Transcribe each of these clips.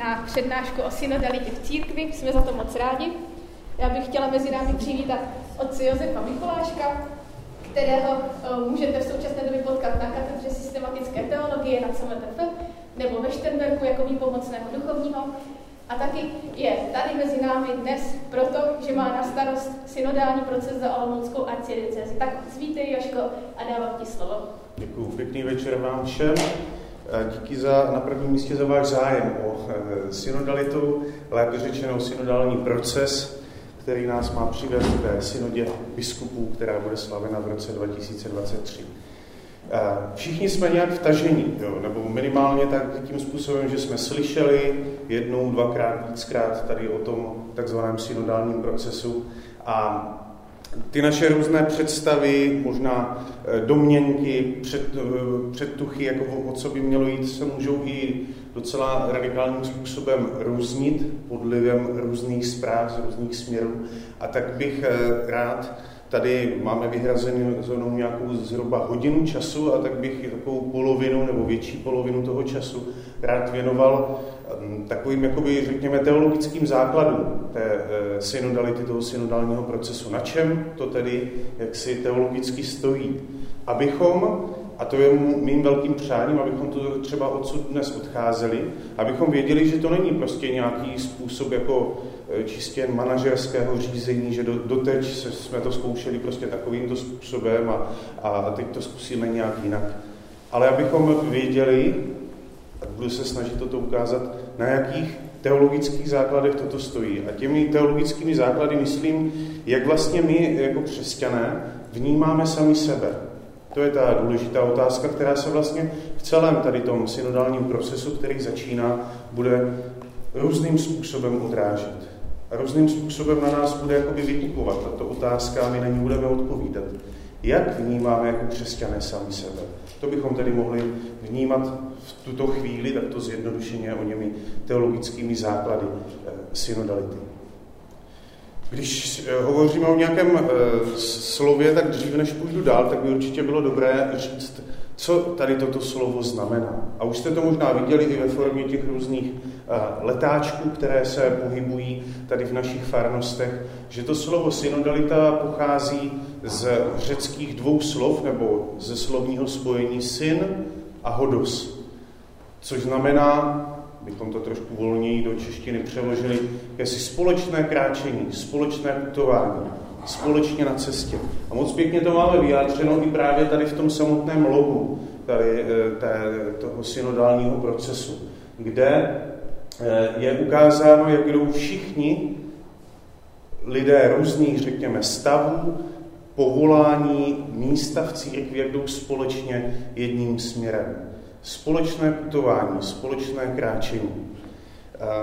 na přednášku o synodalitě v církvi. Jsme za to moc rádi. Já bych chtěla mezi námi přivítat otce Josefa Mikuláška, kterého uh, můžete v současné době potkat na katedře systematické teologie na CMTF nebo ve Štenberku jako výpomocného duchovního. A taky je tady mezi námi dnes proto, že má na starost synodální proces za Olomouckou arcidiecezi. Tak zvítej, Joško, a dávám ti slovo. Děkuji. Pěkný večer vám všem. Díky za, na prvním místě za váš zájem o e, synodalitu, lépe řečeno synodální proces, který nás má přivést k synodě biskupů, která bude slavena v roce 2023. Všichni jsme nějak vtažení, jo, nebo minimálně tak tím způsobem, že jsme slyšeli jednou, dvakrát, víckrát tady o tom takzvaném synodálním procesu a ty naše různé představy, možná eh, domněnky, před, eh, předtuchy, jako o, o co by mělo jít, se můžou i docela radikálním způsobem různit pod vlivem různých zpráv z různých směrů. A tak bych eh, rád Tady máme vyhrazenou nějakou zhruba hodinu času a tak bych takovou polovinu nebo větší polovinu toho času rád věnoval takovým, jakoby, řekněme, teologickým základům té eh, synodality, toho synodálního procesu. Na čem to tedy jak si teologicky stojí? Abychom, a to je mým velkým přáním, abychom to třeba odsud dnes odcházeli, abychom věděli, že to není prostě nějaký způsob jako Eh, čistě manažerského řízení, že do, doteď jsme to zkoušeli prostě takovýmto způsobem a, a teď to zkusíme nějak jinak. Ale abychom věděli, a budu se snažit toto ukázat, na jakých teologických základech toto stojí. A těmi teologickými základy myslím, jak vlastně my jako křesťané vnímáme sami sebe. To je ta důležitá otázka, která se vlastně v celém tady tom synodálním procesu, který začíná, bude různým způsobem odrážet různým způsobem na nás bude jakoby vytipovat tato otázka a my na ní budeme odpovídat. Jak vnímáme jako křesťané sami sebe? To bychom tedy mohli vnímat v tuto chvíli, takto zjednodušeně o němi teologickými základy eh, synodality. Když eh, hovoříme o nějakém eh, slově, tak dřív než půjdu dál, tak by určitě bylo dobré říct, co tady toto slovo znamená. A už jste to možná viděli i ve formě těch různých letáčků, které se pohybují tady v našich farnostech, že to slovo synodalita pochází z řeckých dvou slov nebo ze slovního spojení syn a hodos, což znamená, bychom to trošku volněji do češtiny přeložili, jakési společné kráčení, společné putování, společně na cestě. A moc pěkně to máme vyjádřeno i právě tady v tom samotném logu tady, eh, té, toho synodálního procesu, kde Eh, je ukázáno, jak jdou všichni lidé různých, řekněme, stavů, povolání, místa v církvi, jak jdou společně jedním směrem. Společné putování, společné kráčení.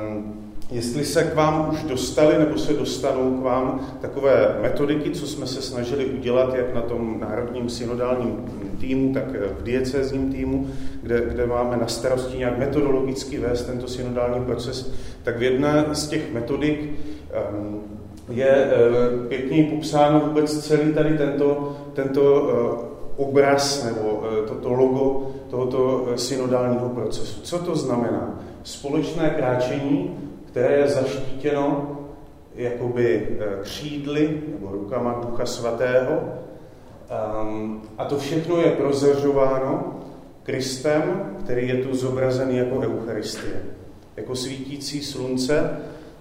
Um, jestli se k vám už dostali nebo se dostanou k vám takové metodiky, co jsme se snažili udělat, jak na tom národním synodálním týmu, tak v diecézním týmu, kde, kde máme na starosti nějak metodologicky vést tento synodální proces, tak v jedné z těch metodik um, je uh, pěkně popsáno vůbec celý tady tento, tento uh, obraz nebo uh, toto logo tohoto synodálního procesu. Co to znamená? Společné kráčení které je zaštítěno jakoby eh, křídly nebo rukama Ducha Svatého. Um, a to všechno je prozařováno Kristem, který je tu zobrazen jako Eucharistie, jako svítící slunce,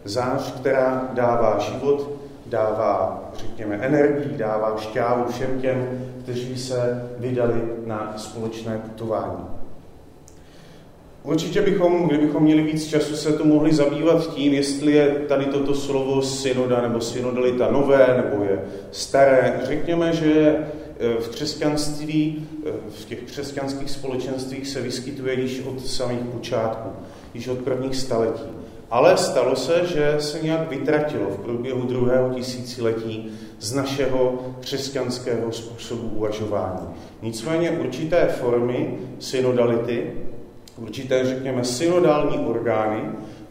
zář, která dává život, dává, řekněme, energii, dává šťávu všem těm, kteří se vydali na společné putování. Určitě bychom, kdybychom měli víc času, se to mohli zabývat tím, jestli je tady toto slovo synoda nebo synodalita nové nebo je staré. Řekněme, že e, v křesťanství, e, v těch křesťanských společenstvích se vyskytuje již od samých počátků, již od prvních staletí. Ale stalo se, že se nějak vytratilo v průběhu druhého tisíciletí z našeho křesťanského způsobu uvažování. Nicméně určité formy synodality, určité, řekněme, synodální orgány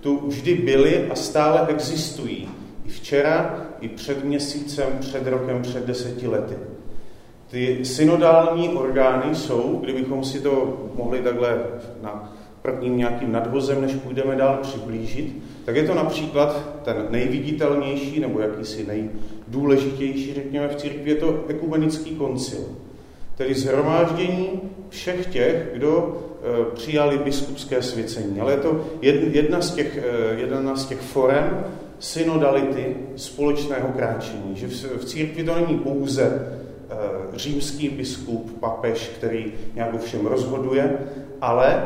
tu vždy byly a stále existují. I včera, i před měsícem, před rokem, před deseti lety. Ty synodální orgány jsou, kdybychom si to mohli takhle na prvním nějakým nadvozem, než půjdeme dál přiblížit, tak je to například ten nejviditelnější nebo jakýsi nejdůležitější, řekněme, v církvi, je to ekumenický koncil. Tedy zhromáždění všech těch, kdo e, přijali biskupské svěcení. Ale je to jedna z těch, e, jedna z těch forem synodality společného kráčení. Že v církvi to není pouze e, římský biskup, papež, který nějak o všem rozhoduje, ale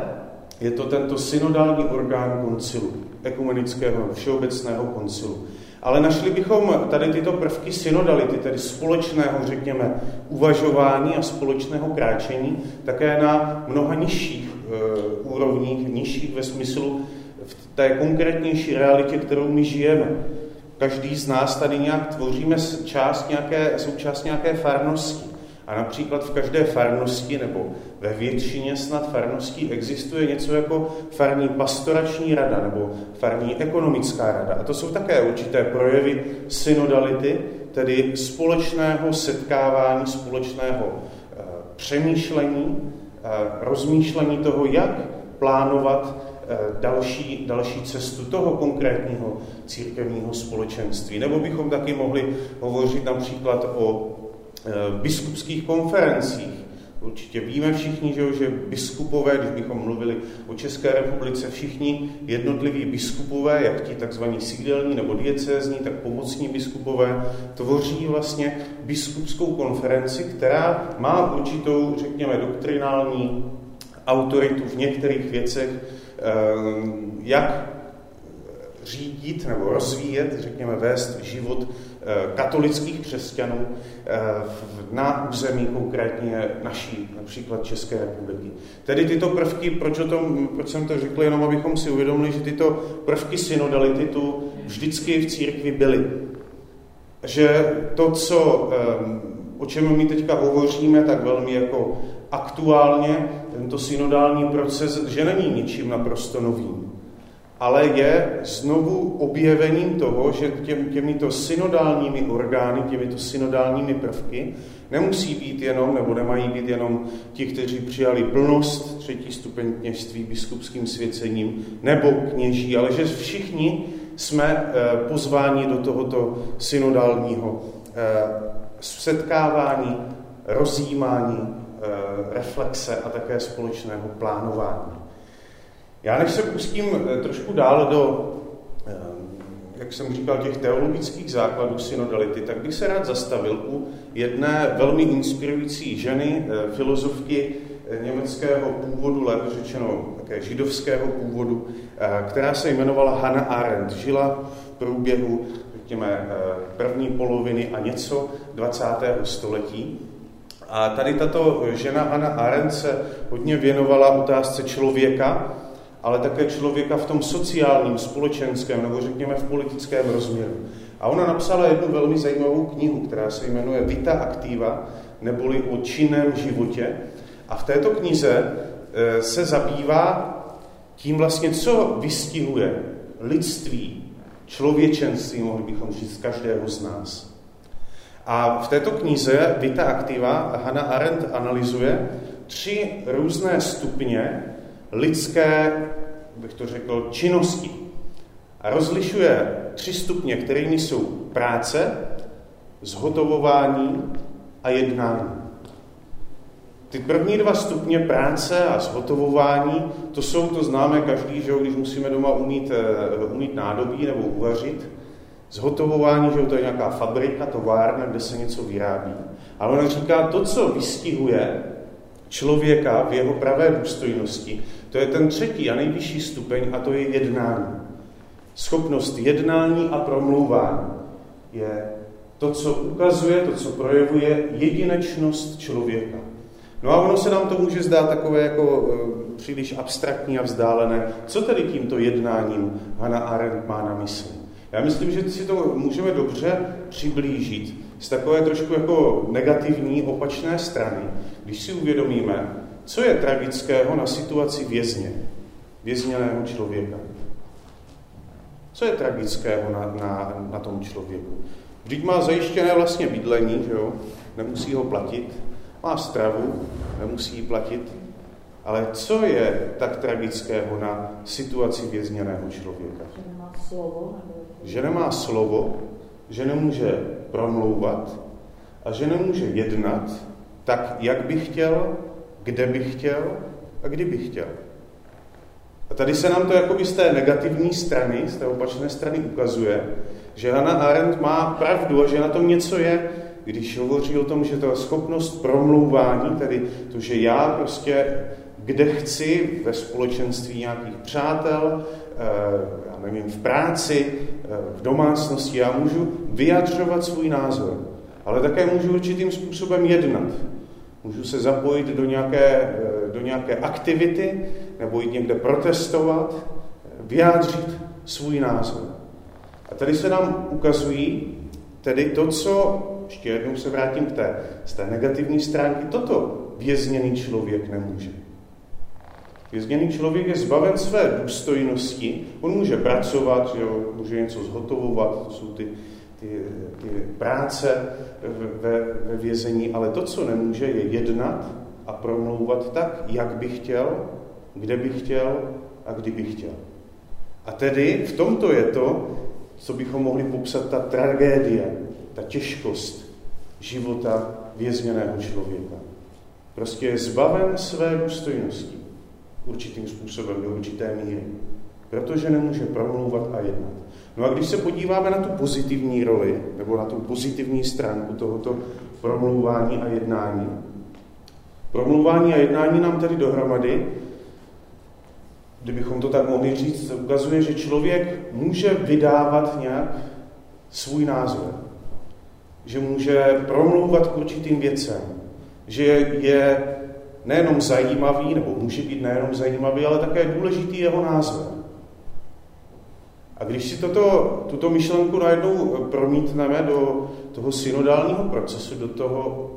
je to tento synodální orgán koncilu, ekumenického všeobecného koncilu. Ale našli bychom tady tyto prvky synodality, tedy společného, řekněme, uvažování a společného kráčení, také na mnoha nižších e, úrovních, nižších ve smyslu v té konkrétnější realitě, kterou my žijeme. Každý z nás tady nějak tvoříme část nějaké, součást nějaké farnosti. A například v každé farnosti nebo ve většině snad farností existuje něco jako farní pastorační rada nebo farní ekonomická rada. A to jsou také určité projevy synodality, tedy společného setkávání, společného e, přemýšlení, e, rozmýšlení toho, jak plánovat e, další, další cestu toho konkrétního církevního společenství. Nebo bychom taky mohli hovořit například o biskupských konferencích, Určitě víme všichni, že, že biskupové, když bychom mluvili o České republice, všichni jednotliví biskupové, jak ti takzvaní sídelní nebo diecézní, tak pomocní biskupové, tvoří vlastně biskupskou konferenci, která má určitou, řekněme, doktrinální autoritu v některých věcech, eh, jak řídit nebo rozvíjet, řekněme, vést život Eh, katolických křesťanů eh, na území konkrétně naší, například České republiky. Tedy tyto prvky, proč, o tom, proč jsem to řekl, jenom abychom si uvědomili, že tyto prvky synodality tu vždycky v církvi byly. Že to, co, eh, o čem my teďka hovoříme, tak velmi jako aktuálně, tento synodální proces, že není ničím naprosto novým ale je znovu objevením toho, že těm, těmito synodálními orgány, těmito synodálními prvky nemusí být jenom, nebo nemají být jenom ti, kteří přijali plnost třetí stupeň kněžství biskupským svěcením, nebo kněží, ale že všichni jsme eh, pozváni do tohoto synodálního eh, setkávání, rozjímání, eh, reflexe a také společného plánování. Já než se pustím eh, trošku dál do, eh, jak jsem říkal, těch teologických základů synodality, tak bych se rád zastavil u jedné velmi inspirující ženy, eh, filozofky německého původu, lépe řečeno také židovského původu, která se jmenovala Hannah Arendt. Žila v průběhu, řekněme, první poloviny a něco 20. století. A tady tato žena Hannah Arendt se hodně věnovala otázce člověka, ale také člověka v tom sociálním, společenském nebo řekněme v politickém rozměru. A ona napsala jednu velmi zajímavou knihu, která se jmenuje Vita Activa, neboli o činném životě. A v této knize e, se zabývá tím vlastně, co vystihuje lidství, člověčenství, mohli bychom říct, každého z nás. A v této knize Vita Activa Hannah Arendt analyzuje tři různé stupně lidské, bych to řekl, činnosti. A rozlišuje tři stupně, kterými jsou práce, zhotovování a jednání. Ty první dva stupně práce a zhotovování, to jsou, to známe každý, že když musíme doma umít, eh, umít nádobí nebo uvařit. Zhotovování, že to je nějaká fabrika, továrna, kde se něco vyrábí. Ale on říká, to, co vystihuje člověka v jeho pravé důstojnosti, to je ten třetí a nejvyšší stupeň a to je jednání. Schopnost jednání a promlouvání je to, co ukazuje, to, co projevuje jedinečnost člověka. No a ono se nám to může zdát takové jako e, příliš abstraktní a vzdálené. Co tedy tímto jednáním Hannah Arendt má na mysli? Já myslím, že si to můžeme dobře přiblížit z takové trošku jako negativní, opačné strany, když si uvědomíme, co je tragického na situaci vězně, vězněného člověka? Co je tragického na, na, na tom člověku? Vždyť má zajištěné vlastně bydlení, že jo? nemusí ho platit, má stravu, nemusí ji platit, Ale co je tak tragického na situaci vězněného člověka? Že nemá slovo? Že nemá slovo, že nemůže promlouvat a že nemůže jednat tak, jak by chtěl, kde by chtěl a kdy by chtěl. A tady se nám to jakoby z té negativní strany, z té opačné strany ukazuje, že Hannah Arendt má pravdu a že na tom něco je, když hovoří o tom, že ta schopnost promlouvání, tedy to, že já prostě kde chci, ve společenství nějakých přátel, eh, já nevím, v práci, eh, v domácnosti, já můžu vyjadřovat svůj názor, ale také můžu určitým způsobem jednat. Můžu se zapojit do nějaké, eh, do nějaké aktivity, nebo jít někde protestovat, vyjádřit svůj názor. A tady se nám ukazují tedy to, co, ještě jednou se vrátím k té, z té negativní stránky, toto vězněný člověk nemůže. Vězněný člověk je zbaven své důstojnosti, on může pracovat, jo, může něco zhotovovat, to jsou ty, ty, ty práce ve, ve vězení, ale to, co nemůže, je jednat a promlouvat tak, jak by chtěl, kde by chtěl a kdy by chtěl. A tedy v tomto je to, co bychom mohli popsat ta tragédie, ta těžkost života vězněného člověka. Prostě je zbaven své důstojnosti určitým způsobem, do určité míry, protože nemůže promlouvat a jednat. No a když se podíváme na tu pozitivní roli, nebo na tu pozitivní stránku tohoto promlouvání a jednání, promlouvání a jednání nám tedy dohromady, kdybychom to tak mohli říct, ukazuje, že člověk může vydávat nějak svůj názor. Že může promlouvat k určitým věcem. Že je nejenom zajímavý, nebo může být nejenom zajímavý, ale také důležitý jeho názor. A když si toto, tuto myšlenku najednou promítneme do toho synodálního procesu, do toho,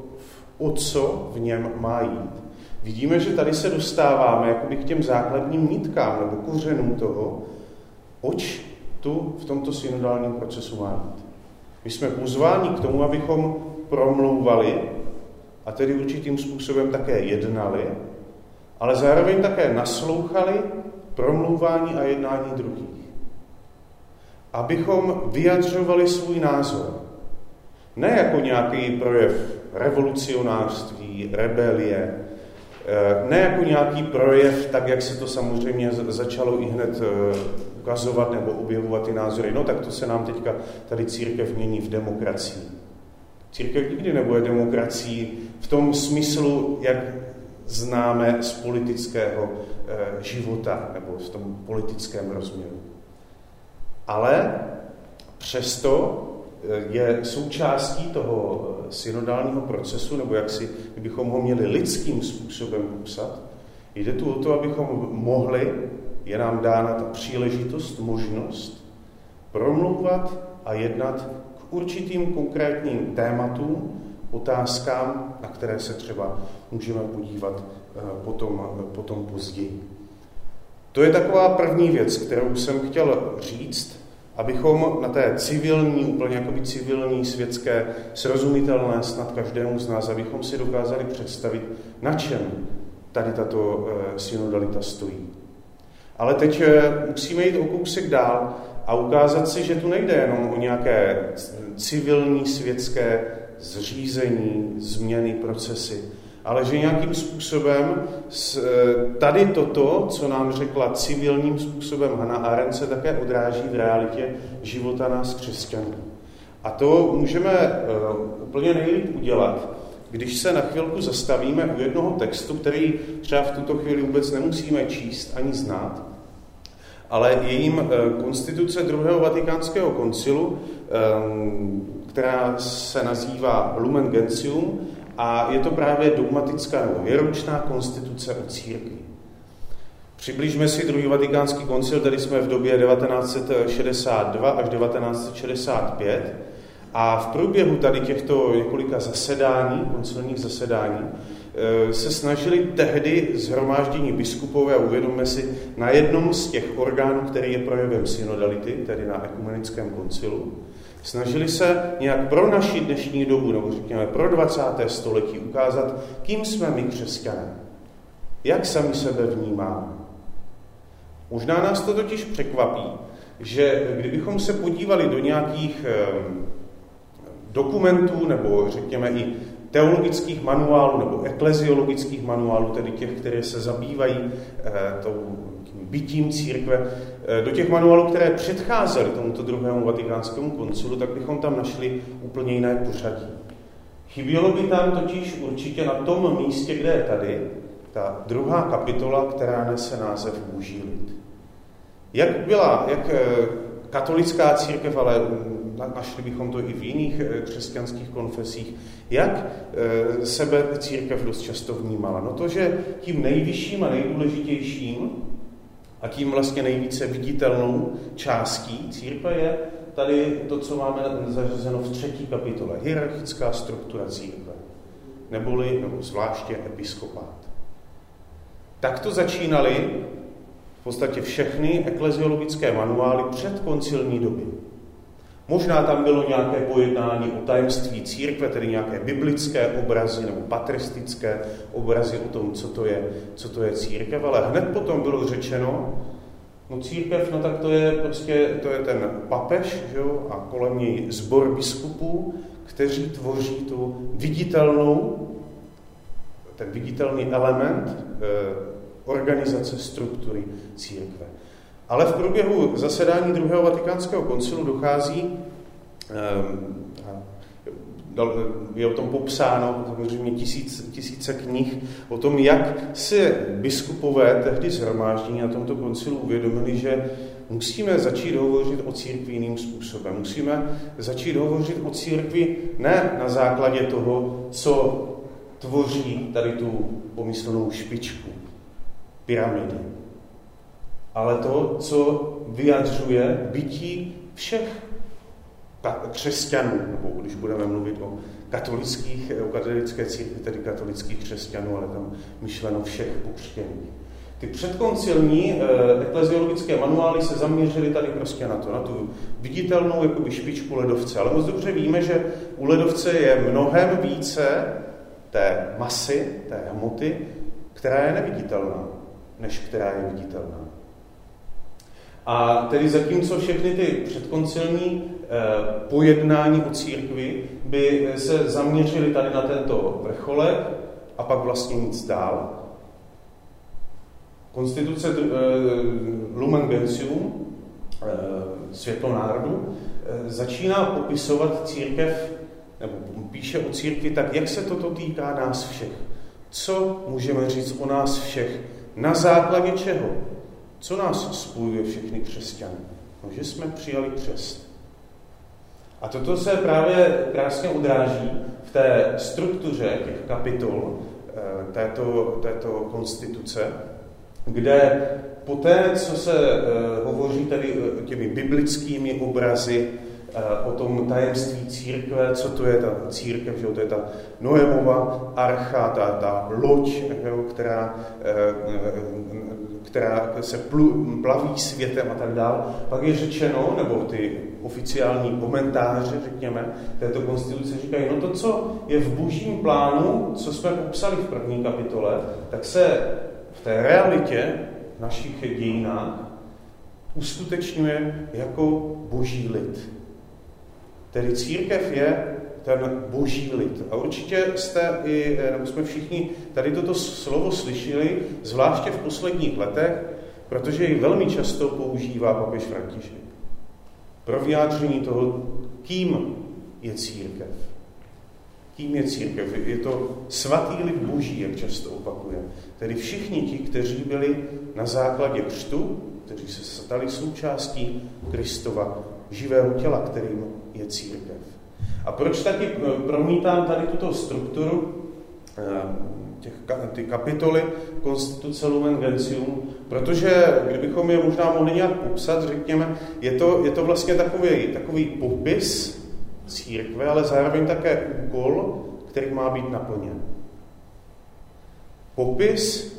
o co v něm má jít, vidíme, že tady se dostáváme jakoby k těm základním nitkám nebo kořenům toho, oč tu v tomto synodálním procesu má jít. My jsme pozváni k tomu, abychom promlouvali a tedy určitým způsobem také jednali, ale zároveň také naslouchali promlouvání a jednání druhých. Abychom vyjadřovali svůj názor. Ne jako nějaký projev revolucionářství, rebelie, eh, ne jako nějaký projev, tak jak se to samozřejmě začalo i hned eh, ukazovat nebo objevovat ty názory. No tak to se nám teďka tady církev mění v demokracii. Církev nikdy nebude demokracií v tom smyslu, jak známe z politického eh, života nebo v tom politickém rozměru. Ale přesto eh, je součástí toho eh, synodálního procesu, nebo jak si bychom ho měli lidským způsobem popsat, jde tu o to, abychom mohli, je nám dána ta příležitost, možnost, promlouvat a jednat k určitým konkrétním tématům, otázkám, na které se třeba můžeme podívat eh, potom, potom později. To je taková první věc, kterou jsem chtěl říct, abychom na té civilní, úplně jakoby civilní, světské, srozumitelné snad každému z nás, abychom si dokázali představit, na čem tady tato eh, synodalita stojí. Ale teď eh, musíme jít o kousek dál a ukázat si, že tu nejde jenom o nějaké civilní světské zřízení, změny, procesy, ale že nějakým způsobem e, tady toto, co nám řekla civilním způsobem Hannah Arendt, se také odráží v realitě života nás křesťanů. A to můžeme e, úplně nejlíp udělat, když se na chvilku zastavíme u jednoho textu, který třeba v tuto chvíli vůbec nemusíme číst ani znát, ale je jim e, konstituce druhého vatikánského koncilu, která se nazývá Lumen Gentium a je to právě dogmatická nebo věroučná konstituce o církvi. Přiblížme si druhý vatikánský koncil, tady jsme v době 1962 až 1965 a v průběhu tady těchto několika zasedání, koncilních zasedání, eh, se snažili tehdy zhromáždění biskupové uvědomme si na jednom z těch orgánů, který je projevem synodality, tedy na ekumenickém koncilu, Snažili se nějak pro naši dnešní dobu, nebo řekněme pro 20. století, ukázat, kým jsme my křesťané. Jak sami sebe vnímáme? Možná nás to totiž překvapí, že kdybychom se podívali do nějakých dokumentů nebo řekněme i teologických manuálů nebo ekleziologických manuálů, tedy těch, které se zabývají eh, tou bytím církve, eh, do těch manuálů, které předcházely tomuto druhému vatikánskému koncilu, tak bychom tam našli úplně jiné pořadí. Chybělo by tam totiž určitě na tom místě, kde je tady, ta druhá kapitola, která nese název Boží lid. Jak byla, jak eh, katolická církev, ale našli bychom to i v jiných eh, křesťanských konfesích, jak sebe církev dost často vnímala. No to, že tím nejvyšším a nejdůležitějším a tím vlastně nejvíce viditelnou částí církve je tady to, co máme zařazeno v třetí kapitole, hierarchická struktura církve, neboli nebo zvláště episkopát. Tak to začínaly v podstatě všechny ekleziologické manuály před koncilní doby. Možná tam bylo nějaké pojednání o tajemství církve, tedy nějaké biblické obrazy nebo patristické obrazy o tom, co to je, co to je církev, ale hned potom bylo řečeno, no církev, no tak to je prostě, to je ten papež, že jo, a kolem něj zbor biskupů, kteří tvoří tu viditelnou, ten viditelný element eh, organizace struktury církve. Ale v průběhu zasedání druhého vatikánského koncilu dochází, ehm, je o tom popsáno samozřejmě tisíc, tisíce knih, o tom, jak se biskupové tehdy zhromáždění na tomto koncilu uvědomili, že musíme začít hovořit o církvi jiným způsobem. Musíme začít hovořit o církvi ne na základě toho, co tvoří tady tu pomyslnou špičku pyramidy, ale to, co vyjadřuje bytí všech křesťanů, nebo když budeme mluvit o katolických, o katolické církvi, tedy katolických křesťanů, ale tam myšleno všech pokřtěných. Ty předkoncilní eh, ekleziologické manuály se zaměřily tady prostě na to, na tu viditelnou jakoby špičku ledovce. Ale moc dobře víme, že u ledovce je mnohem více té masy, té hmoty, která je neviditelná, než která je viditelná. A tedy zatímco všechny ty předkoncilní eh, pojednání o církvi by se zaměřily tady na tento vrcholek a pak vlastně nic dál. Konstituce eh, Lumen Gentium, eh, světlo národu, začíná popisovat církev, nebo píše o církvi tak, jak se toto týká nás všech. Co můžeme říct o nás všech? Na základě čeho? Co nás spojuje všechny křesťany? No, že jsme přijali křest. A toto se právě krásně odráží v té struktuře těch kapitol eh, této, této konstituce, kde poté, co se eh, hovoří tady eh, těmi biblickými obrazy o tom tajemství církve, co to je ta církev, že to je ta Noemova archa, ta, ta loď, která která se plu, plaví světem a tak dále. Pak je řečeno, nebo ty oficiální komentáře, řekněme, této konstituce říkají, no to, co je v božím plánu, co jsme popsali v první kapitole, tak se v té realitě v našich dějinách uskutečňuje jako boží lid. Tedy církev je ten boží lid. A určitě jste i, nebo jsme všichni tady toto slovo slyšeli, zvláště v posledních letech, protože ji velmi často používá papež František. Pro vyjádření toho, kým je církev. Kým je církev? Je to svatý lid boží, jak často opakuje. Tedy všichni ti, kteří byli na základě křtu, kteří se stali součástí Kristova živého těla, kterým je církev. A proč taky promítám tady tuto strukturu eh, těch, ty kapitoly Konstituce Lumen Gentium, protože kdybychom je možná mohli nějak popsat, řekněme, je to, je to vlastně takový, takový popis církve, ale zároveň také úkol, který má být naplněn. Popis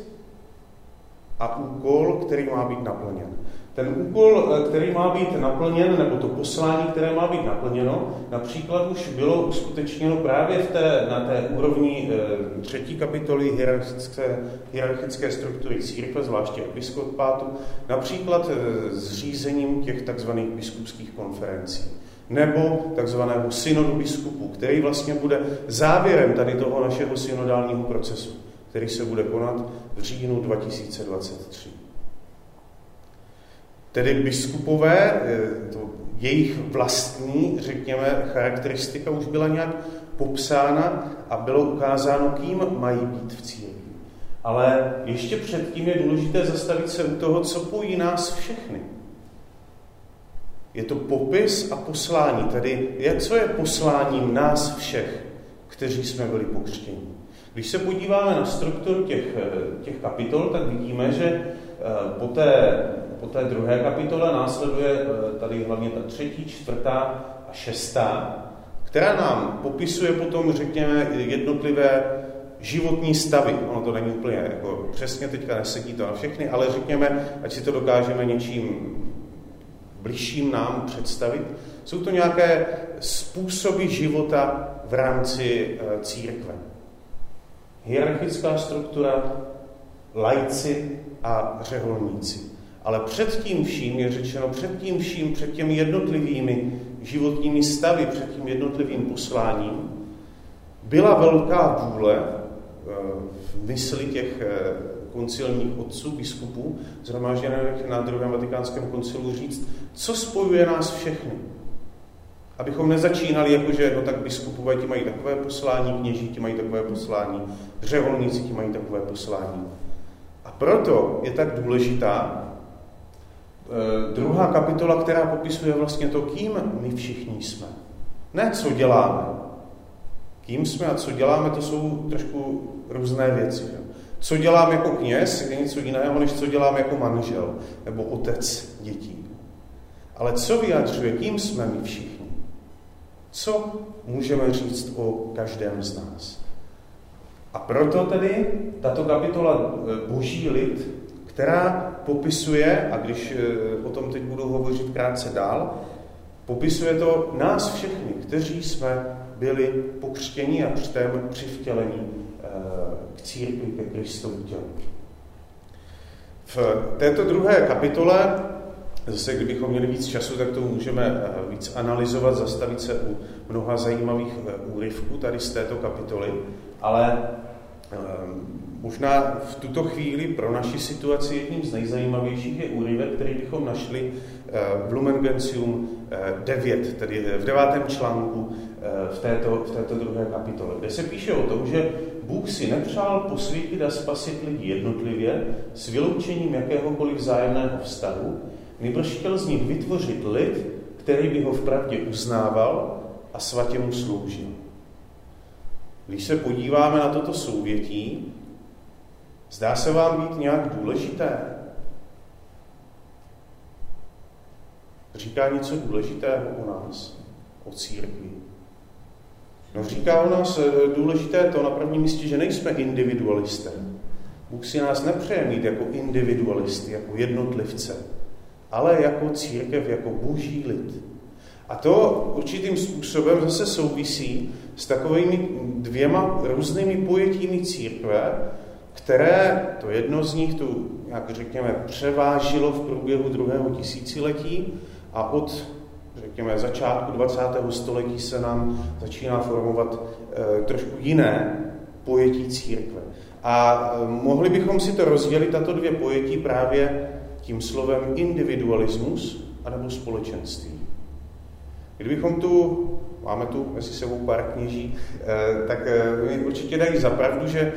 a úkol, který má být naplněn. Ten úkol, eh, který má být naplněn, nebo to poslání, které má být naplněno, například už bylo uskutečněno právě v té, na té úrovni e, třetí kapitoly hierarchické, hierarchické struktury církve, zvláště episkopátu, například zřízením těch takzvaných biskupských konferencí nebo takzvaného synodu biskupů, který vlastně bude závěrem tady toho našeho synodálního procesu, který se bude konat v říjnu 2023. Tedy biskupové, eh, to jejich vlastní, řekněme, charakteristika už byla nějak popsána a bylo ukázáno, kým mají být v církvi. Ale ještě předtím je důležité zastavit se u toho, co pojí nás všechny. Je to popis a poslání, tedy je, co je posláním nás všech, kteří jsme byli pokřtěni. Když se podíváme na strukturu těch, eh, těch kapitol, tak vidíme, že eh, po té, po té druhé kapitole následuje eh, tady hlavně ta třetí, čtvrtá a šestá, která nám popisuje potom, řekněme, jednotlivé životní stavy. Ono to není úplně jako přesně teďka nesedí to na všechny, ale řekněme, ať si to dokážeme něčím bližším nám představit. Jsou to nějaké způsoby života v rámci církve hierarchická struktura, lajci a řeholníci. Ale před tím vším je řečeno, před tím vším, před těmi jednotlivými životními stavy, před tím jednotlivým posláním, byla velká vůle eh, v mysli těch eh, koncilních otců, biskupů, zhromážděných na druhém vatikánském koncilu říct, co spojuje nás všechny. Abychom nezačínali jako, že no tak biskupové ti mají takové poslání, kněží ti mají takové poslání, řeholníci ti mají takové poslání. A proto je tak důležitá druhá kapitola, která popisuje vlastně to, kým my všichni jsme. Ne, co děláme. Kým jsme a co děláme, to jsou trošku různé věci. Že? Co dělám jako kněz, je něco jiného, než co dělám jako manžel nebo otec dětí. Ale co vyjadřuje, kým jsme my všichni? Co můžeme říct o každém z nás? A proto tedy tato kapitola e, Boží lid, která popisuje, a když e, o tom teď budu hovořit krátce dál, popisuje to nás všechny, kteří jsme byli pokřtěni a křtem přivtělení e, k církvi, ke Kristovu tělu. V této druhé kapitole Zase, kdybychom měli víc času, tak to můžeme eh, víc analyzovat, zastavit se u mnoha zajímavých úryvků tady z této kapitoly, ale možná v tuto chvíli pro naši situaci jedním z nejzajímavějších je úryvek, který bychom našli eh, v Lumen Gentium 9, tedy v devátém článku v této, v této druhé kapitole, kde se píše o tom, že Bůh si nepřál posvítit a spasit lidi jednotlivě s vyloučením jakéhokoliv vzájemného vztahu, Nýbrž chtěl z nich vytvořit lid, který by ho v pravdě uznával a svatě mu sloužil. Když se podíváme na toto souvětí, zdá se vám být nějak důležité? Říká něco důležitého o nás, o církvi. No říká o nás eh, důležité to na prvním místě, že nejsme individualisté. Bůh si nás nepřeje mít jako individualisty, jako jednotlivce, ale jako církev, jako boží lid. A to určitým způsobem zase souvisí s takovými dvěma různými pojetími církve, které, to jedno z nich tu, jak řekněme, převážilo v průběhu druhého tisíciletí a od, řekněme, začátku 20. století se nám začíná formovat e, trošku jiné pojetí církve. A e, mohli bychom si to rozdělit, tato dvě pojetí, právě tím slovem individualismus anebo společenství. Kdybychom tu, máme tu mezi sebou pár kněží, eh, tak eh, mi určitě dají zapravdu, že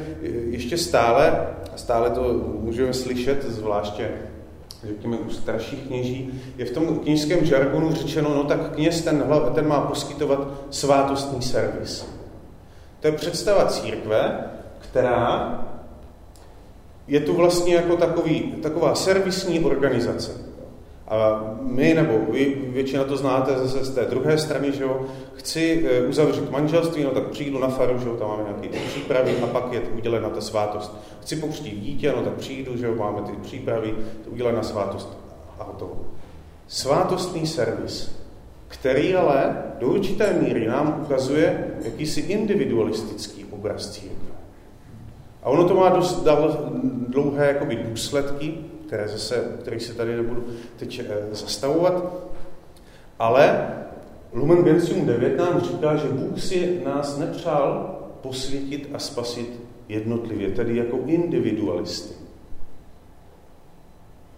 ještě stále, stále to můžeme slyšet, zvláště řekněme u starších kněží, je v tom kněžském žargonu řečeno, no tak kněz ten, ten má poskytovat svátostný servis. To je představa církve, která je tu vlastně jako takový, taková servisní organizace. A my, nebo vy většina to znáte zase z té druhé strany, že jo, chci eh, uzavřít manželství, no tak přijdu na faru, že jo, tam máme nějaké ty přípravy a pak je udělena ta svátost. Chci pokřtít dítě, no tak přijdu, že jo, máme ty přípravy, udělena svátost. a hotovo. Svátostný servis, který ale do určité míry nám ukazuje jakýsi individualistický obraz církve. A ono to má dost dlouhé jakoby, důsledky, které zase, které se tady nebudu teď eh, zastavovat, ale Lumen Gentium 9 nám říká, že Bůh si nás nepřál posvětit a spasit jednotlivě, tedy jako individualisty.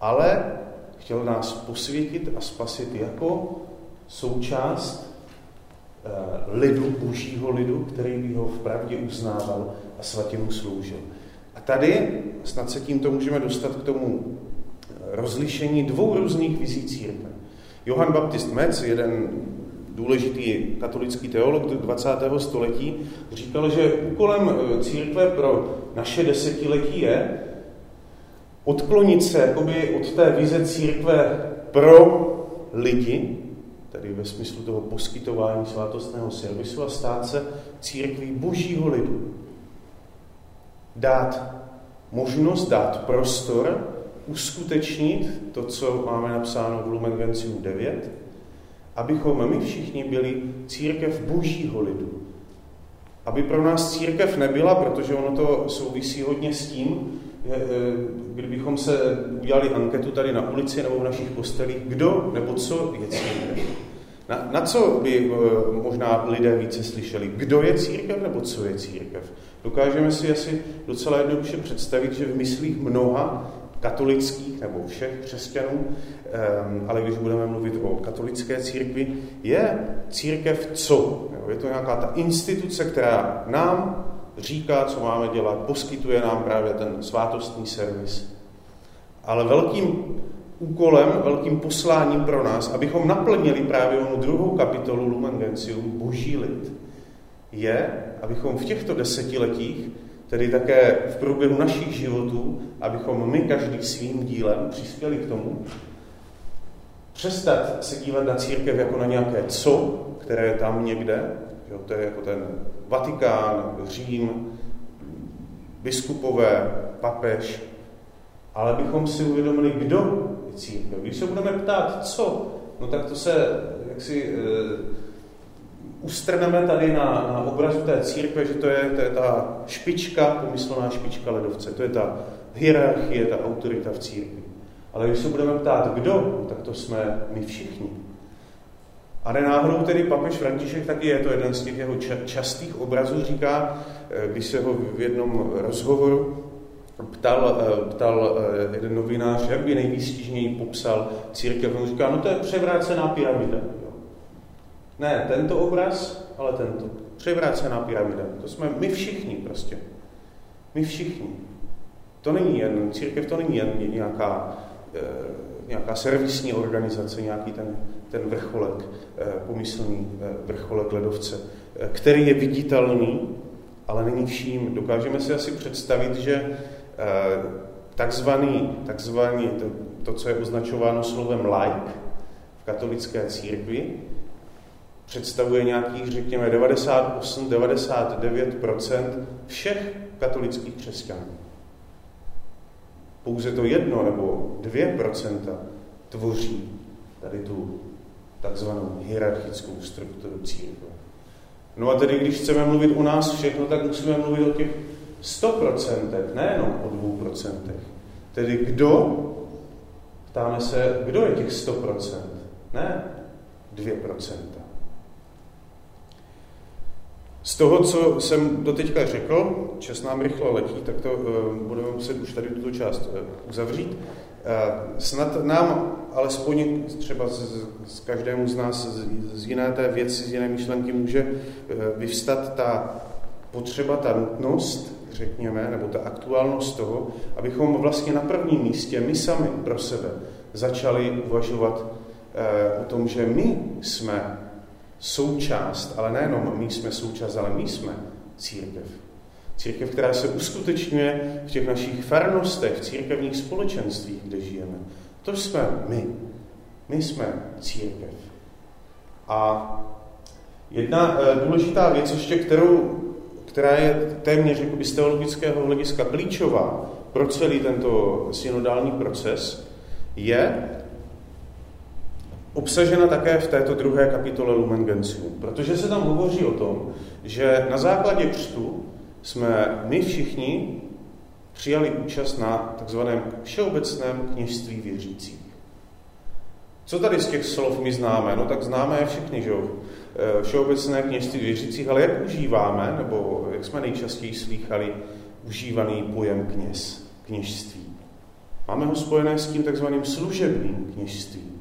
Ale chtěl nás posvětit a spasit jako součást eh, lidu, božího lidu, který by ho v pravdě uznával a svatě mu sloužil. A tady snad se tímto můžeme dostat k tomu rozlišení dvou různých vizí církve. Johann Baptist Metz, jeden důležitý katolický teolog 20. století, říkal, že úkolem eh, církve pro naše desetiletí je odklonit se jakoby od té vize církve pro lidi, tedy ve smyslu toho poskytování svátostného servisu a stát se církví božího lidu. Dát možnost, dát prostor, uskutečnit to, co máme napsáno v Lumen Gentium 9, abychom my všichni byli církev božího lidu. Aby pro nás církev nebyla, protože ono to souvisí hodně s tím, e, kdybychom se udělali anketu tady na ulici nebo v našich kostelích, kdo nebo co je církev. Na, na co by e, možná lidé více slyšeli? Kdo je církev nebo co je církev? Dokážeme si asi docela jednoduše představit, že v myslích mnoha katolických nebo všech křesťanů, ale když budeme mluvit o katolické církvi, je církev co? Je to nějaká ta instituce, která nám říká, co máme dělat, poskytuje nám právě ten svátostný servis. Ale velkým úkolem, velkým posláním pro nás, abychom naplnili právě onu druhou kapitolu Lumen Gentium, boží lid, je, abychom v těchto desetiletích tedy také v průběhu našich životů, abychom my každý svým dílem přispěli k tomu, přestat se dívat na církev jako na nějaké co, které je tam někde, jo, to je jako ten Vatikán, Řím, biskupové, papež, ale bychom si uvědomili, kdo je církev. Když se budeme ptát, co, no tak to se jaksi e, ustrneme tady na, na obrazu té církve, že to je, to je ta špička, pomyslná špička ledovce, to je ta hierarchie, ta autorita v církvi. Ale když se budeme ptát, kdo, tak to jsme my všichni. A nenáhodou tedy papež František taky je to jeden z těch jeho častých obrazů, říká, eh, když se ho v jednom rozhovoru ptal, eh, ptal eh, jeden novinář, jak by nejvýstižněji popsal církev. On říká, no to je převrácená pyramida. Ne tento obraz, ale tento. Převrácená pyramida. To jsme my všichni prostě. My všichni. To není jen, církev to není jen nějaká, e, nějaká servisní organizace, nějaký ten, ten vrcholek, e, pomyslný e, vrcholek ledovce, který je viditelný, ale není vším. Dokážeme si asi představit, že takzvaný, takzvaný to, to, co je označováno slovem like v katolické církvi, představuje nějakých, řekněme, 98-99% všech katolických křesťanů. Pouze to jedno nebo 2% tvoří tady tu takzvanou hierarchickou strukturu církve. No a tedy, když chceme mluvit o nás všechno, tak musíme mluvit o těch 100%, nejenom o 2%. Tedy kdo, ptáme se, kdo je těch 100%? Ne 2%. Z toho, co jsem doteďka řekl, čas nám rychle letí, tak to uh, budeme muset už tady tuto část uh, uzavřít. Uh, snad nám alespoň třeba z, z každému z nás z, z jiné té věci, z jiné myšlenky může uh, vyvstat ta potřeba, ta nutnost, řekněme, nebo ta aktuálnost toho, abychom vlastně na prvním místě my sami pro sebe začali uvažovat uh, o tom, že my jsme součást, ale nejenom my jsme součást, ale my jsme církev. Církev, která se uskutečňuje v těch našich farnostech, v církevních společenstvích, kde žijeme. To jsme my. My jsme církev. A jedna eh, důležitá věc ještě, kterou, která je téměř jakoby z teologického hlediska klíčová pro celý tento synodální proces, je, obsažena také v této druhé kapitole Lumen Gentium, protože se tam hovoří o tom, že na základě křtu jsme my všichni přijali účast na takzvaném všeobecném kněžství věřících. Co tady z těch slov my známe? No tak známe je všichni, že jo? E, všeobecné kněžství věřících, ale jak užíváme, nebo jak jsme nejčastěji slýchali, užívaný pojem kněz, kněžství? Máme ho spojené s tím takzvaným služebným kněžstvím.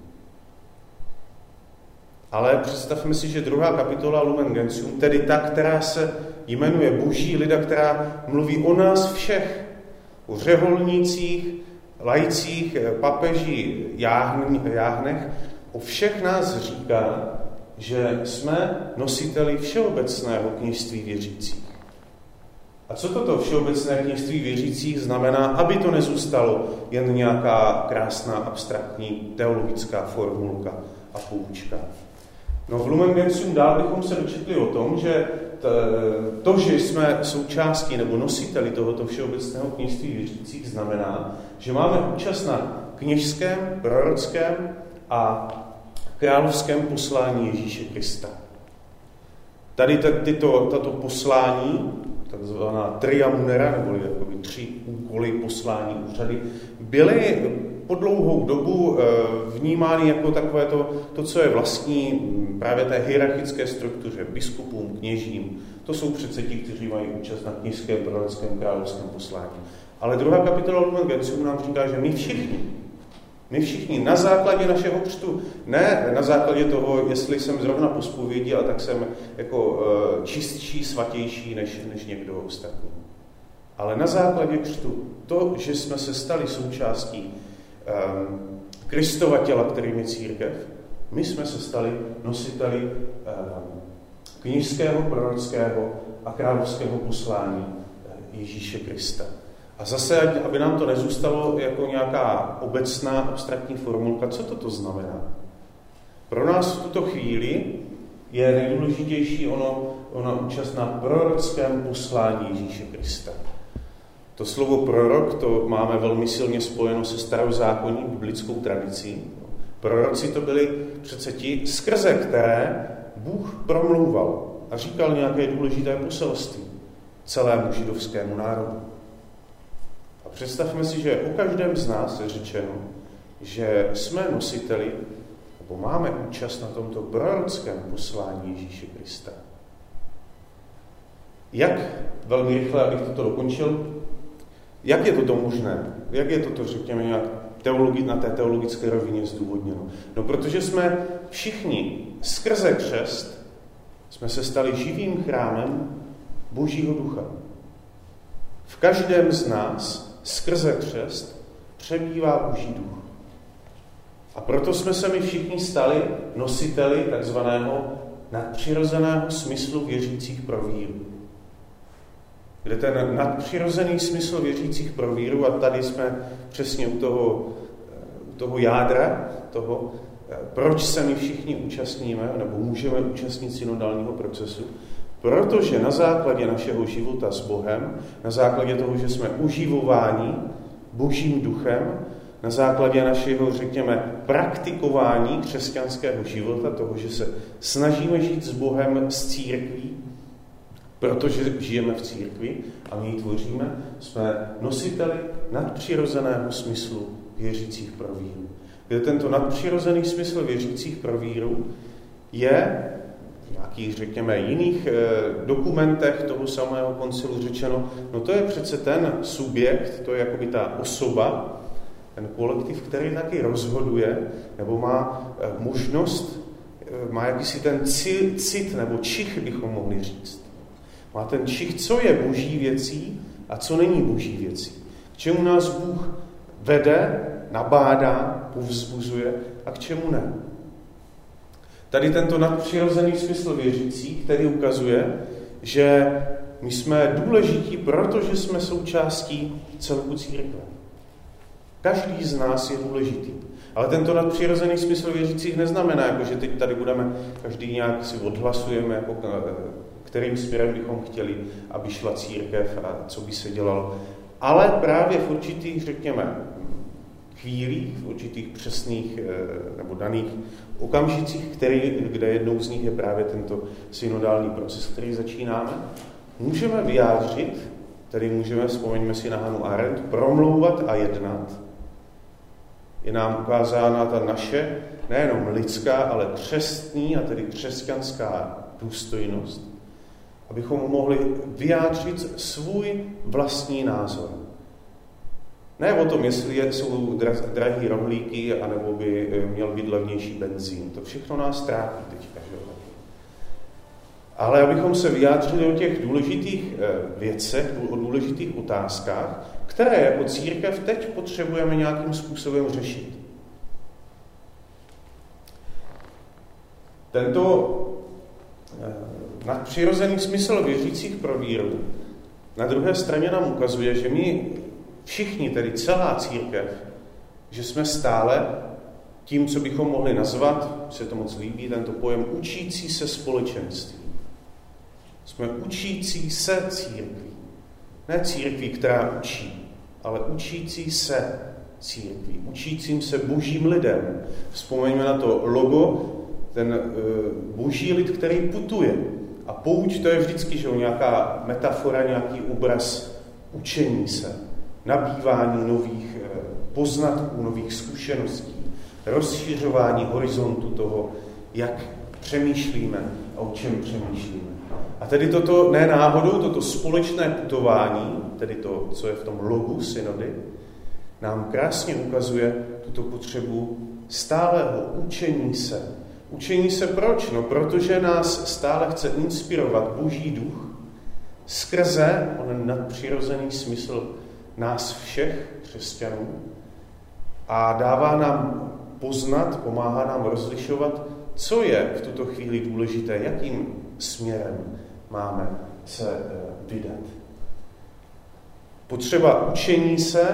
Ale představme si, že druhá kapitola Lumen Gentium, tedy ta, která se jmenuje Boží lida, která mluví o nás všech, o řeholnících, lajcích, papeží, jáhnech, o všech nás říká, že jsme nositeli všeobecného kněžství věřících. A co toto všeobecné kněžství věřících znamená, aby to nezůstalo jen nějaká krásná abstraktní teologická formulka a poučka? No v Lumen Gentium dál bychom se dočetli o tom, že to, že jsme součástí nebo nositeli tohoto všeobecného kněžství věřících, znamená, že máme účast na kněžském, prorockém a královském poslání Ježíše Krista. Tady tyto, tato poslání, takzvaná tria munera, nebo jakoby tři úkoly poslání úřady, byly po dlouhou dobu eh, vnímány jako takové to, to, co je vlastní hm, právě té hierarchické struktuře, biskupům, kněžím. To jsou přece ti, kteří mají účast na kněžském, prorockém, královském poslání. Ale druhá kapitola Lumen Gentium nám říká, že my všichni, my všichni na základě našeho křtu, ne na základě toho, jestli jsem zrovna po ale tak jsem jako eh, čistší, svatější než, než někdo ostatní. Ale na základě křtu, to, že jsme se stali součástí um, Kristova těla, kterým je církev, my jsme se stali nositeli um, knižského, prorockého a královského poslání eh, Ježíše Krista. A zase, aby nám to nezůstalo jako nějaká obecná abstraktní formulka, co toto znamená? Pro nás v tuto chvíli je nejdůležitější ono, ono účast na prorockém poslání Ježíše Krista. To slovo prorok, to máme velmi silně spojeno se starozákonní biblickou tradicí. Proroci to byli přece ti, skrze které Bůh promlouval a říkal nějaké důležité poselství celému židovskému národu. A představme si, že o každém z nás je řečeno, že jsme nositeli, nebo máme účast na tomto prorockém poslání Ježíše Krista. Jak, velmi rychle, abych toto dokončil, jak je toto možné? Jak je toto, řekněme, nějak teologi, na té teologické rovině zdůvodněno? No, protože jsme všichni skrze křest jsme se stali živým chrámem Božího ducha. V každém z nás skrze křest přebývá Boží duch. A proto jsme se my všichni stali nositeli takzvaného nadpřirozeného smyslu věřících pro víru kde ten nadpřirozený smysl věřících pro víru, a tady jsme přesně u toho, u toho jádra, toho, proč se my všichni účastníme, nebo můžeme účastnit synodálního procesu, protože na základě našeho života s Bohem, na základě toho, že jsme uživováni Božím duchem, na základě našeho, řekněme, praktikování křesťanského života, toho, že se snažíme žít s Bohem, s církví, Protože žijeme v církvi a my ji tvoříme, jsme nositeli nadpřirozeného smyslu věřících pro víru. Kde tento nadpřirozený smysl věřících pro víru je v nějakých, řekněme, jiných e, dokumentech toho samého koncilu řečeno, no to je přece ten subjekt, to je jakoby ta osoba, ten kolektiv, který taky rozhoduje, nebo má e, možnost, e, má jakýsi ten cit, nebo čich, bychom mohli říct má ten čich, co je boží věcí a co není boží věcí. K čemu nás Bůh vede, nabádá, povzbuzuje a k čemu ne. Tady tento nadpřirozený smysl věřící, který ukazuje, že my jsme důležití, protože jsme součástí celku církve. Každý z nás je důležitý. Ale tento nadpřirozený smysl věřících neznamená, jako že teď tady budeme, každý nějak si odhlasujeme jako kterým směrem bychom chtěli, aby šla církev a co by se dělalo. Ale právě v určitých, řekněme, chvílích, v určitých přesných nebo daných okamžicích, který, kde jednou z nich je právě tento synodální proces, který začínáme, můžeme vyjádřit, tedy můžeme, vzpomeňme si na Hanu Arendt, promlouvat a jednat. Je nám ukázána ta naše nejenom lidská, ale křestní a tedy křesťanská důstojnost, abychom mohli vyjádřit svůj vlastní názor. Ne o tom, jestli jsou drahý rohlíky, anebo by eh, měl být levnější benzín. To všechno nás trápí teďka. Že? Ale abychom se vyjádřili o těch důležitých eh, věcech, o důležitých otázkách, které jako církev teď potřebujeme nějakým způsobem řešit. Tento eh, nadpřirozený smysl věřících pro víru na druhé straně nám ukazuje, že my všichni, tedy celá církev, že jsme stále tím, co bychom mohli nazvat, se to moc líbí, tento pojem učící se společenství. Jsme učící se církví. Ne církví, která učí, ale učící se církví. Učícím se božím lidem. Vzpomeňme na to logo, ten uh, boží lid, který putuje. A pouč to je vždycky že nějaká metafora, nějaký obraz učení se, nabývání nových uh, poznatků, nových zkušeností, rozšiřování horizontu toho, jak přemýšlíme a o čem přemýšlíme. A tedy toto ne náhodou, toto společné putování, tedy to, co je v tom logu synody, nám krásně ukazuje tuto potřebu stálého učení se. Učení se proč? No, protože nás stále chce inspirovat Boží duch skrze onen nadpřirozený smysl nás všech křesťanů a dává nám poznat, pomáhá nám rozlišovat, co je v tuto chvíli důležité, jakým směrem máme se eh, vydat. Potřeba učení se,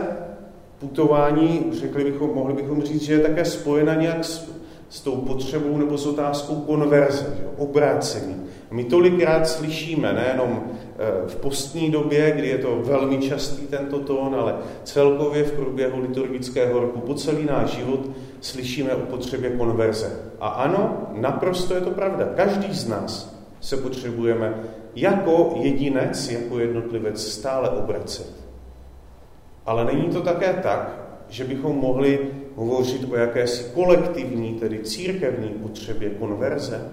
putování, řekli bychom, mohli bychom říct, že je také spojena nějak s, s tou potřebou nebo s otázkou konverze, že? obrácení. My tolikrát slyšíme, nejenom eh, v postní době, kdy je to velmi častý tento tón, ale celkově v průběhu liturgického roku, po celý náš život slyšíme o potřebě konverze. A ano, naprosto je to pravda. Každý z nás se potřebujeme jako jedinec, jako jednotlivec stále obracet. Ale není to také tak, že bychom mohli hovořit o jakési kolektivní, tedy církevní potřebě konverze,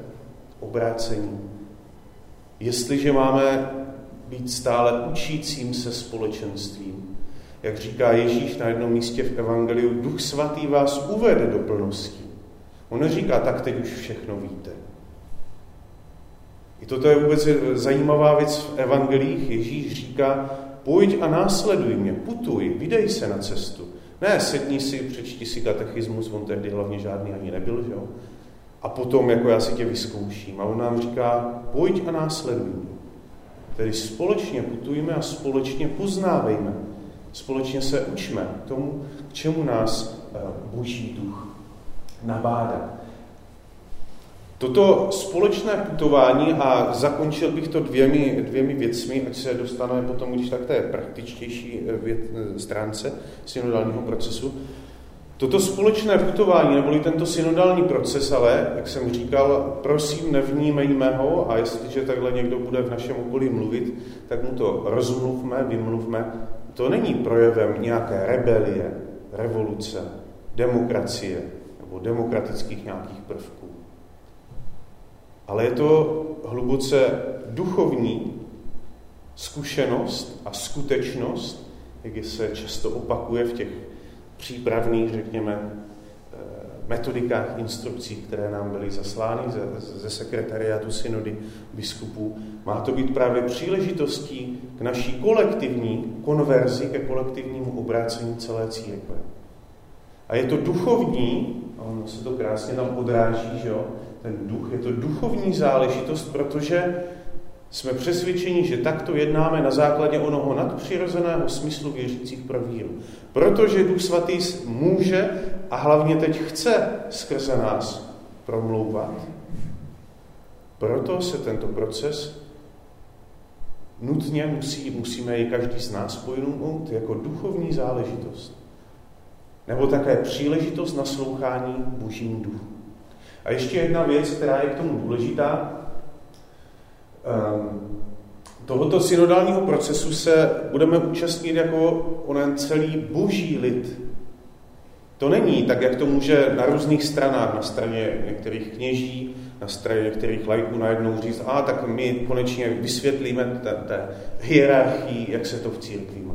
obrácení. Jestliže máme být stále učícím se společenstvím, jak říká Ježíš na jednom místě v Evangeliu, Duch Svatý vás uvede do plnosti. On neříká, tak teď už všechno víte. I toto je vůbec zajímavá věc v evangelích. Ježíš říká, pojď a následuj mě, putuj, vydej se na cestu. Ne, sedni si, přečti si katechismus, on tehdy hlavně žádný ani nebyl, že jo? A potom, jako já si tě vyzkouším. A on nám říká, pojď a následuj. Tedy společně putujme a společně poznávejme. Společně se učme tomu, k čemu nás eh, Boží duch nabádá. Toto společné putování, a zakončil bych to dvěmi, dvěmi věcmi, ať se dostaneme potom, když tak té praktičtější eh, věc, eh, stránce synodálního procesu. Toto společné putování, neboli tento synodální proces, ale, jak jsem říkal, prosím, nevnímejme ho a jestliže takhle někdo bude v našem okolí mluvit, tak mu to rozmluvme, vymluvme. To není projevem nějaké rebelie, revoluce, demokracie nebo demokratických nějakých prvků ale je to hluboce duchovní zkušenost a skutečnost, jak se často opakuje v těch přípravných, řekněme, eh, metodikách, instrukcí, které nám byly zaslány ze, ze sekretariátu synody biskupů. Má to být právě příležitostí k naší kolektivní konverzi, ke kolektivnímu obrácení celé církve. A je to duchovní, a ono se to krásně tam odráží, že jo, ten duch, je to duchovní záležitost, protože jsme přesvědčeni, že takto jednáme na základě onoho nadpřirozeného smyslu věřících pro víru. Protože Duch Svatý může a hlavně teď chce skrze nás promlouvat. Proto se tento proces nutně musí, musíme ji každý z nás pojmout jako duchovní záležitost. nebo také příležitost naslouchání božímu duchu. A ještě jedna věc, která je k tomu důležitá. Um, tohoto synodálního procesu se budeme účastnit jako onen celý boží lid. To není tak, jak to může na různých stranách, na straně některých kněží, na straně některých lajků najednou říct, a tak my konečně vysvětlíme té, hierarchii, jak se to v církvi má.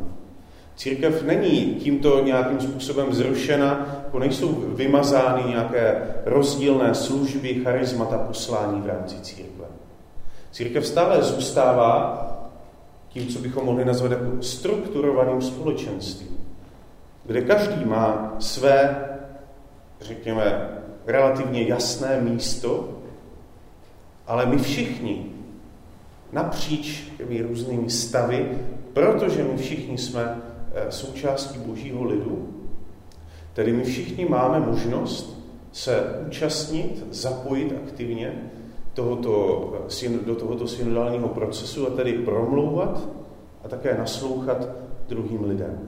Církev není tímto nějakým způsobem zrušena, jako nejsou vymazány nějaké rozdílné služby, charizmata, poslání v rámci církve. Církev stále zůstává tím, co bychom mohli nazvat jako strukturovaným společenstvím, kde každý má své, řekněme, relativně jasné místo, ale my všichni napříč těmi různými stavy, protože my všichni jsme součástí božího lidu, tedy my všichni máme možnost se účastnit, zapojit aktivně tohoto, do tohoto synodálního procesu a tedy promlouvat a také naslouchat druhým lidem.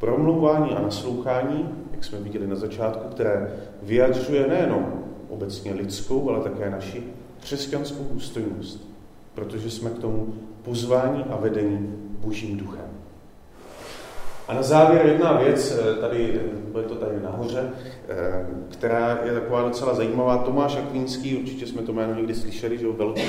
Promlouvání a naslouchání, jak jsme viděli na začátku, které vyjadřuje nejenom obecně lidskou, ale také naši křesťanskou důstojnost, protože jsme k tomu pozvání a vedení Božím duchem. A na závěr jedna věc, eh, tady, eh, bude to tady nahoře, eh, která je taková docela zajímavá. Tomáš Akvínský, určitě jsme to jméno někdy slyšeli, že velký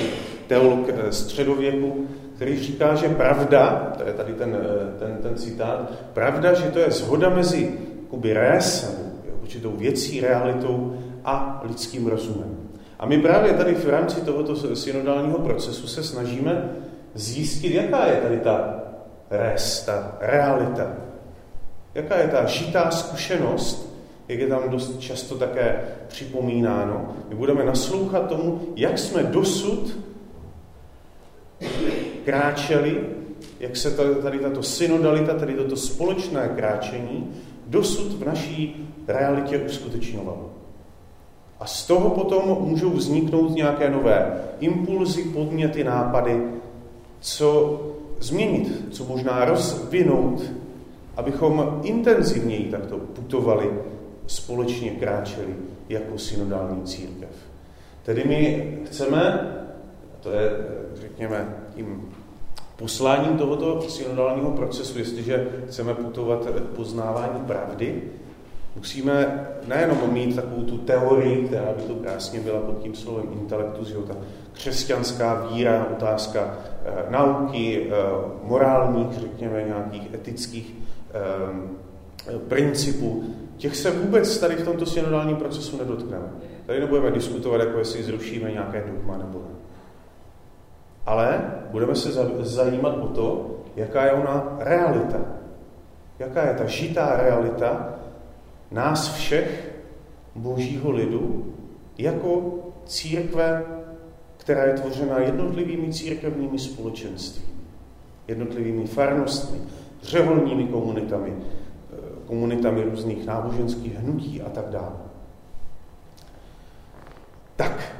teolog středověku, který říká, že pravda, to je tady ten, ten, ten citát, pravda, že to je zhoda mezi jakoby res, určitou věcí, realitou a lidským rozumem. A my právě tady v rámci tohoto synodálního procesu se snažíme zjistit, jaká je tady ta res, ta realita, Jaká je ta žitá zkušenost, jak je tam dost často také připomínáno. My budeme naslouchat tomu, jak jsme dosud kráčeli, jak se tady tato synodalita, tady toto společné kráčení dosud v naší realitě uskutečňovalo. A z toho potom můžou vzniknout nějaké nové impulzy, podněty, nápady, co změnit, co možná rozvinout abychom intenzivněji takto putovali, společně kráčeli jako synodální církev. Tedy my chceme, to je, řekněme, tím posláním tohoto synodálního procesu, jestliže chceme putovat k poznávání pravdy, musíme nejenom mít takovou tu teorii, která by to krásně byla pod tím slovem intelektus, že ta křesťanská víra, otázka e, nauky, e, morálních, řekněme, nějakých etických principů, těch se vůbec tady v tomto synodálním procesu nedotkneme. Tady nebudeme diskutovat, jako jestli zrušíme nějaké dogma nebo ne. Ale budeme se zajímat o to, jaká je ona realita. Jaká je ta žitá realita nás všech, božího lidu, jako církve, která je tvořena jednotlivými církevními společenství, jednotlivými farnostmi, řeholními komunitami, eh, komunitami různých náboženských hnutí a tak dále. Tak,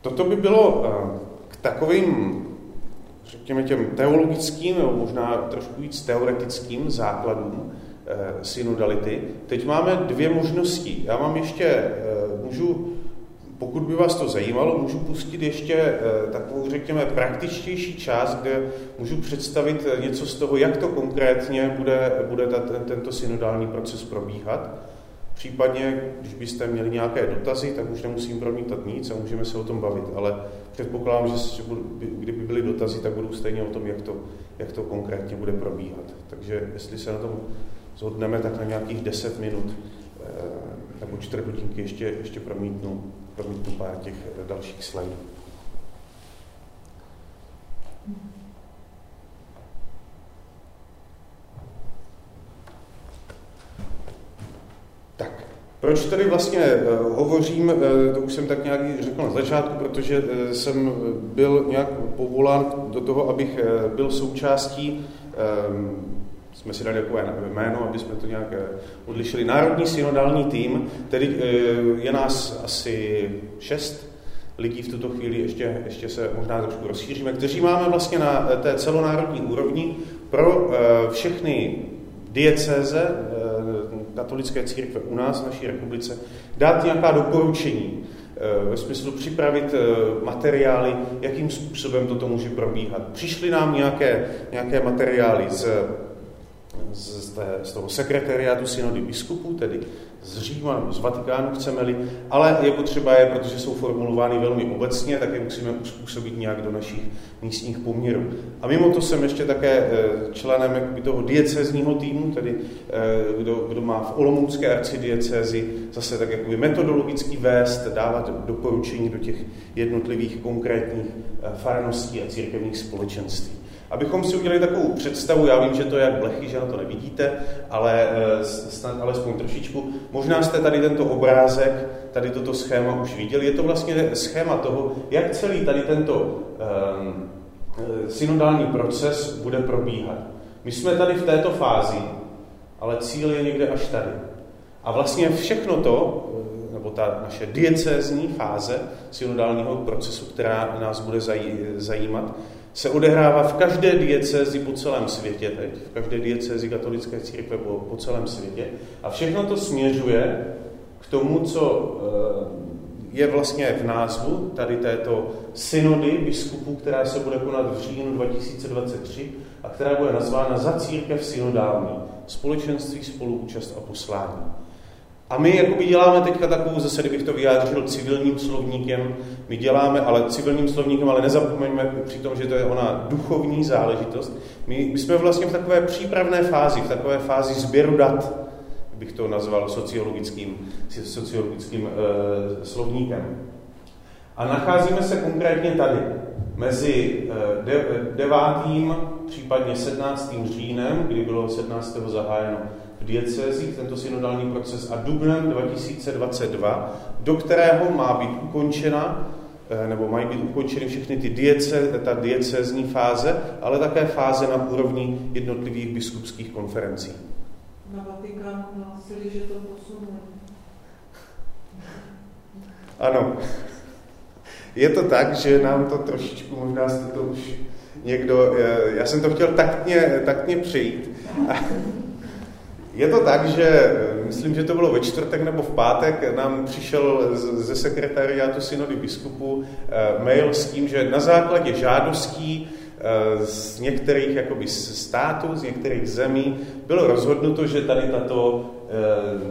toto by bylo eh, k takovým, řekněme těm teologickým, nebo možná trošku víc teoretickým základům eh, synodality. Teď máme dvě možnosti. Já mám ještě, můžu pokud by vás to zajímalo, můžu pustit ještě eh, takovou, řekněme, praktičtější část, kde můžu představit eh, něco z toho, jak to konkrétně bude, bude ten, tento synodální proces probíhat. Případně, když byste měli nějaké dotazy, tak už nemusím promítat nic a můžeme se o tom bavit, ale předpokládám, že kdyby byly dotazy, tak budou stejně o tom, jak to, jak to konkrétně bude probíhat. Takže jestli se na tom zhodneme, tak na nějakých 10 minut eh, nebo čtvrt hodinky ještě, ještě promítnu promítnu pár těch dalších slajdů. Tak, proč tady vlastně uh, hovořím, uh, to už jsem tak nějak řekl na začátku, protože jsem byl nějak povolán do toho, abych byl součástí um, jsme si dali takové jméno, aby jsme to nějak eh, odlišili. Národní synodální tým, tedy eh, je nás asi šest lidí v tuto chvíli, ještě, ještě se možná trošku rozšíříme, kteří máme vlastně na eh, té celonárodní úrovni pro všechny diecéze katolické církve u nás, v naší republice, dát nějaká doporučení, ve smyslu připravit materiály, jakým způsobem toto může probíhat. Přišly nám nějaké, nějaké materiály z z, té, z toho sekretariátu synody biskupů, tedy z Říma, z Vatikánu chceme-li, ale je potřeba je, protože jsou formulovány velmi obecně, tak je musíme uspůsobit nějak do našich místních poměrů. A mimo to jsem ještě také eh, členem jakoby, toho diecezního týmu, tedy eh, kdo, kdo má v Olomoucké arcidiecezi zase tak jakoby metodologicky vést, dávat doporučení do těch jednotlivých konkrétních eh, farností a církevních společenství. Abychom si udělali takovou představu, já vím, že to je jak blechy, že na to nevidíte, ale eh, snad alespoň trošičku. Možná jste tady tento obrázek, tady toto schéma už viděli. Je to vlastně schéma toho, jak celý tady tento um, synodální proces bude probíhat. My jsme tady v této fázi, ale cíl je někde až tady. A vlastně všechno to, nebo ta naše diecézní fáze synodálního procesu, která nás bude zajímat, se odehrává v každé diecézi po celém světě teď, v každé diecézi katolické církve po, po celém světě. A všechno to směřuje k tomu, co eh, je vlastně v názvu tady této synody biskupů, která se bude konat v říjnu 2023 a která bude nazvána za církev synodální, společenství, spoluúčast a poslání. A my jakoby děláme teďka takovou, zase kdybych to vyjádřil civilním slovníkem, my děláme, ale civilním slovníkem, ale nezapomeňme při tom, že to je ona duchovní záležitost. My, my jsme vlastně v takové přípravné fázi, v takové fázi sběru dat, bych to nazval sociologickým, sociologickým e, slovníkem. A nacházíme se konkrétně tady, mezi eh, de, případně 17. říjnem, kdy bylo 17. zahájeno v diecezích tento synodální proces a dubnem 2022, do kterého má být ukončena eh, nebo mají být ukončeny všechny ty diece, ta diecezní fáze, ale také fáze na úrovni jednotlivých biskupských konferencí. Na Vatikán hlásili, že to posunou. Ano. Je to tak, že nám to trošičku, možná jste to už někdo, eh, já jsem to chtěl taktně, taktně přejít. Je to tak, že eh, myslím, že to bylo ve čtvrtek nebo v pátek, nám přišel ze sekretariátu synody biskupu eh, mail s tím, že na základě žádostí eh, z některých jakoby, států, z některých zemí bylo rozhodnuto, že tady tato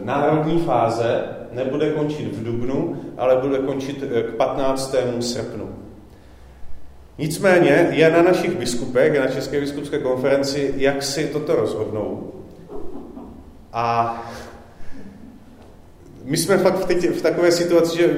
národní fáze nebude končit v dubnu, ale bude končit k 15. srpnu. Nicméně je na našich biskupech, na České biskupské konferenci, jak si toto rozhodnou. A my jsme fakt teď v takové situaci, že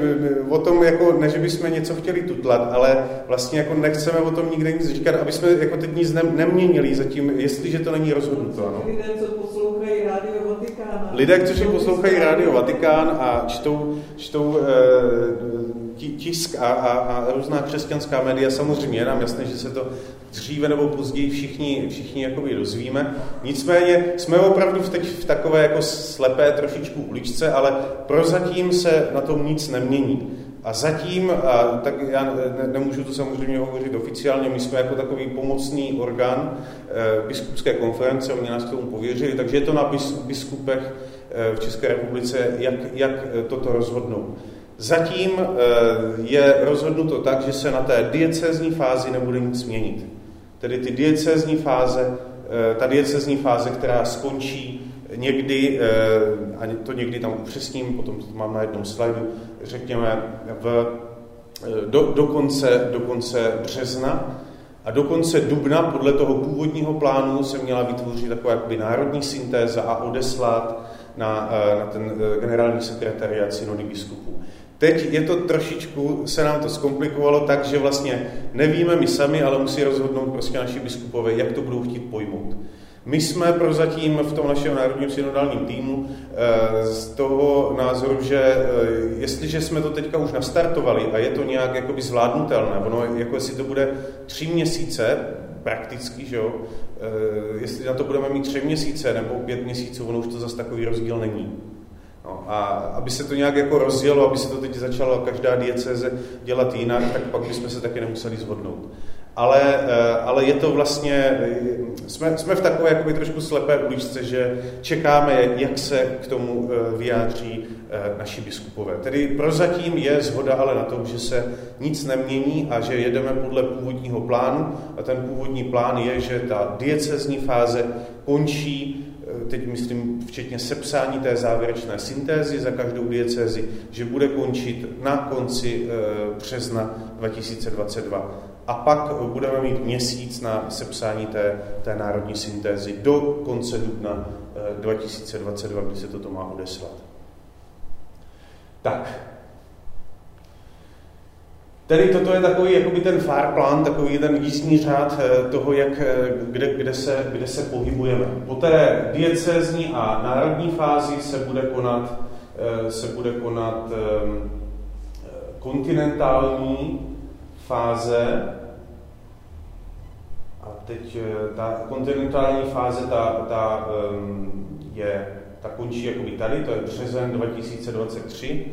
o tom, jako, ne, že bychom něco chtěli tutlat, ale vlastně jako nechceme o tom nikde nic říkat, aby jsme jako teď nic ne, neměnili zatím, jestliže to není rozhodnuto. Ano. Lidé, co poslouchají Rádio Vatikán. Lidé, kteří poslouchají Rádio Vatikán a čtou, čtou e, tisk a, a, a různá křesťanská média, samozřejmě je nám jasné, že se to dříve nebo později všichni, všichni jakoby dozvíme. Nicméně jsme opravdu teď v takové jako slepé trošičku uličce, ale prozatím se na tom nic nemění. A zatím, a tak já ne, nemůžu to samozřejmě hovořit oficiálně, my jsme jako takový pomocný orgán e, biskupské konference, oni nás k tomu pověřili, takže je to na bis, biskupech e, v České republice, jak, jak toto rozhodnou. Zatím e, je rozhodnuto tak, že se na té diecezní fázi nebude nic měnit. Tedy ty diecezní fáze, eh, ta diecezní fáze, která skončí někdy, eh, a to někdy tam upřesním, potom to mám na jednom slajdu, řekněme v, eh, do, do, konce, do konce března, a do konce dubna podle toho původního plánu se měla vytvořit taková jakoby národní syntéza a odeslat na, na ten generální sekretariat synody biskupů. Teď je to trošičku, se nám to zkomplikovalo tak, že vlastně nevíme my sami, ale musí rozhodnout prostě naši biskupové, jak to budou chtít pojmout. My jsme prozatím v tom našem národním synodálním týmu eh, z toho názoru, že eh, jestliže jsme to teďka už nastartovali a je to nějak jakoby zvládnutelné, ono jako jestli to bude tři měsíce, prakticky, že jo, eh, jestli na to budeme mít tři měsíce nebo pět měsíců, ono už to zase takový rozdíl není. No, a aby se to nějak jako rozjelo, aby se to teď začalo každá dieceze dělat jinak, tak pak bychom se taky nemuseli zhodnout. ale, eh, ale je to vlastně, jsme, jsme v takové jakoby trošku slepé uličce, že čekáme, jak se k tomu eh, vyjádří eh, naši biskupové. Tedy prozatím je zhoda ale na tom, že se nic nemění a že jedeme podle původního plánu a ten původní plán je, že ta diecezní fáze končí teď myslím včetně sepsání té závěrečné syntézy za každou diecézi, že bude končit na konci března 2022 a pak budeme mít měsíc na sepsání té, té národní syntézy do konce dubna 2022, eh, kdy se toto má odeslat. Tak. Tedy toto je takový jakoby ten far plán, takový ten jízdní řád eh, toho, jak, eh, kde, kde, se, kde se pohybujeme. Po té diecézní a národní fázi se bude konat, se bude konat kontinentální fáze, a teď eh, ta kontinentální fáze, ta, ta, um, je, ta končí jakoby tady, to je březen 2023.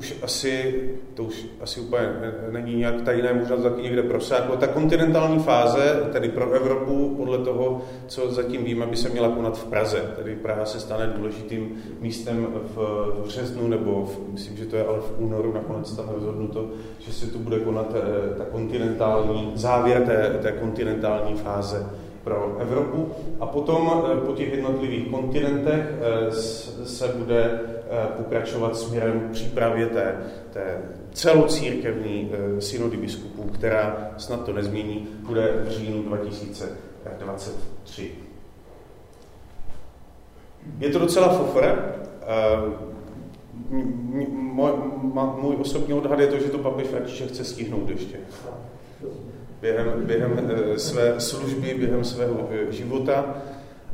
Už asi, to už asi úplně není nějak tajné, možná to taky někde prosáklo. Ta kontinentální fáze, tedy pro Evropu, podle toho, co zatím víme, by se měla konat v Praze. Tedy Praha se stane důležitým místem v březnu, nebo v, myslím, že to je ale v únoru nakonec tam rozhodnuto, že se tu bude konat eh, ta kontinentální, závěr té, té kontinentální fáze pro Evropu. A potom eh, po těch jednotlivých kontinentech eh, se bude Eh, pokračovat směrem k přípravě té, té celocírkevní synody biskupů, která snad to nezmění, bude v říjnu 2023. Je to docela fofr. Můj, můj osobní odhad je to, že to papež František chce stihnout ještě. Během, během své služby, během svého života.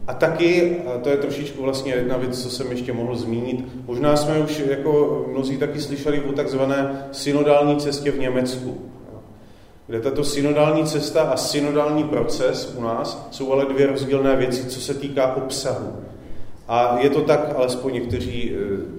A taky, a to je trošičku vlastně jedna věc, co jsem ještě mohl zmínit, možná jsme už jako mnozí taky slyšeli o takzvané synodální cestě v Německu, kde tato synodální cesta a synodální proces u nás jsou ale dvě rozdílné věci, co se týká obsahu. A je to tak, alespoň někteří eh,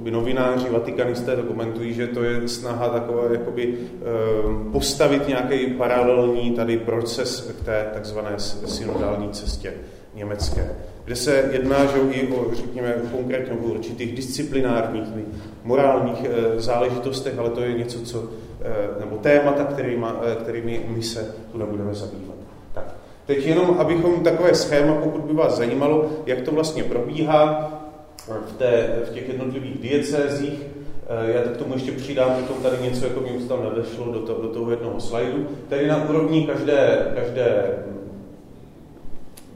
jakoby novináři, vatikanisté to komentují, že to je snaha takové jakoby, eh, postavit nějaký paralelní tady proces k té takzvané synodální cestě německé, kde se jedná že i o, řekněme, konkrétně o určitých disciplinárních, morálních eh, záležitostech, ale to je něco, co, eh, nebo témata, kterými, kterými my se tu nebudeme zabývat. Tak. Teď jenom, abychom takové schéma, pokud by vás zajímalo, jak to vlastně probíhá, v, té, v těch jednotlivých diecézích. Eh, já tak tomu ještě přidám potom tady něco, jako mi tam nevešlo do, to, do toho jednoho slajdu. Tedy na úrovni každé, každé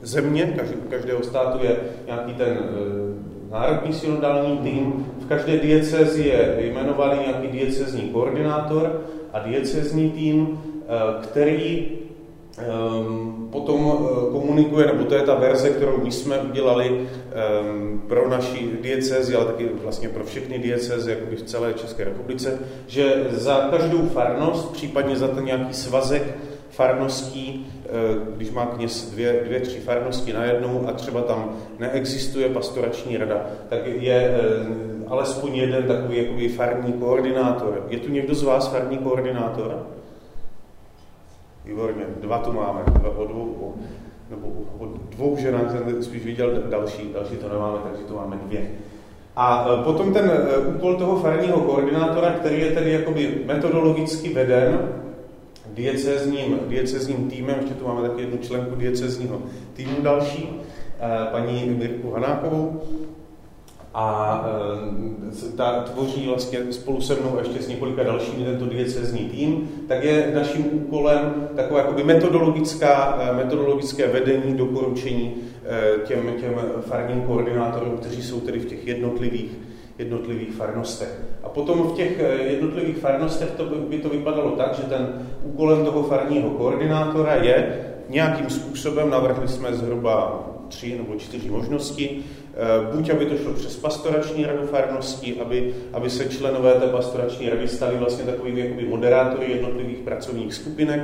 země, každý, každého státu je nějaký ten e, národní synodální tým. V každé diecézi je jmenovaný nějaký diecezní koordinátor a diecezní tým, který potom eh, komunikuje, nebo to je ta verze, kterou my jsme udělali ehm, pro naši diecézi, ale taky vlastně pro všechny diecézy jakoby v celé České republice, že za každou farnost, případně za ten nějaký svazek farností, eh, když má kněz dvě, dvě, tři farnosti na jednu a třeba tam neexistuje pastorační rada, tak je eh, alespoň jeden takový jakoby farní koordinátor. Je tu někdo z vás farní koordinátor? Výborně, dva tu máme, o dvou, o, nebo o dvou ženách jsem spíš viděl další, další to nemáme, takže to máme dvě. A e, potom ten e, úkol toho farního koordinátora, který je tedy jakoby metodologicky veden diecezním, diecezním týmem, ještě tu máme taky jednu členku diecezního týmu další, e, paní Mirku Hanákovou, a e, ta tvoří vlastně spolu se mnou ještě s několika dalšími tento diecezní tým, tak je naším úkolem takové jakoby metodologická, e, metodologické vedení, doporučení e, těm, těm farním koordinátorům, kteří jsou tedy v těch jednotlivých, jednotlivých farnostech. A potom v těch jednotlivých farnostech to by, by to vypadalo tak, že ten úkolem toho farního koordinátora je nějakým způsobem, navrhli jsme zhruba tři nebo čtyři možnosti, Eh, buď aby to šlo přes pastorační radu farností, aby, aby se členové té pastorační rady stali vlastně takovými jakoby moderátory jednotlivých pracovních skupinek,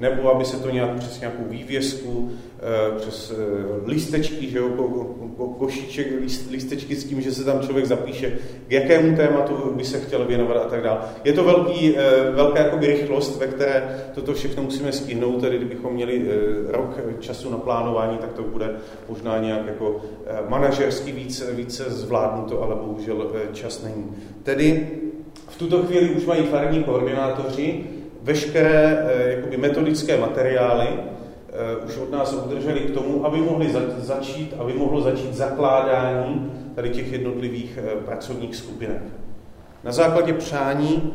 nebo aby se to nějak přes nějakou vývězku, eh, přes eh, lístečky, že jo, ko, ko, košíček, lístečky s tím, že se tam člověk zapíše, k jakému tématu by se chtěl věnovat a tak dále. Je to velký, eh, velká jakoby rychlost, ve které toto všechno musíme stihnout, tedy kdybychom měli rok času na plánování, tak to bude možná nějak jako manažersky více, více zvládnuto, ale bohužel čas není. Tedy v tuto chvíli už mají farní koordinátoři veškeré eh, jakoby metodické materiály eh, už od nás obdrželi k tomu, aby mohli začít, aby mohlo začít zakládání tady těch jednotlivých eh, pracovních skupinek. Na základě přání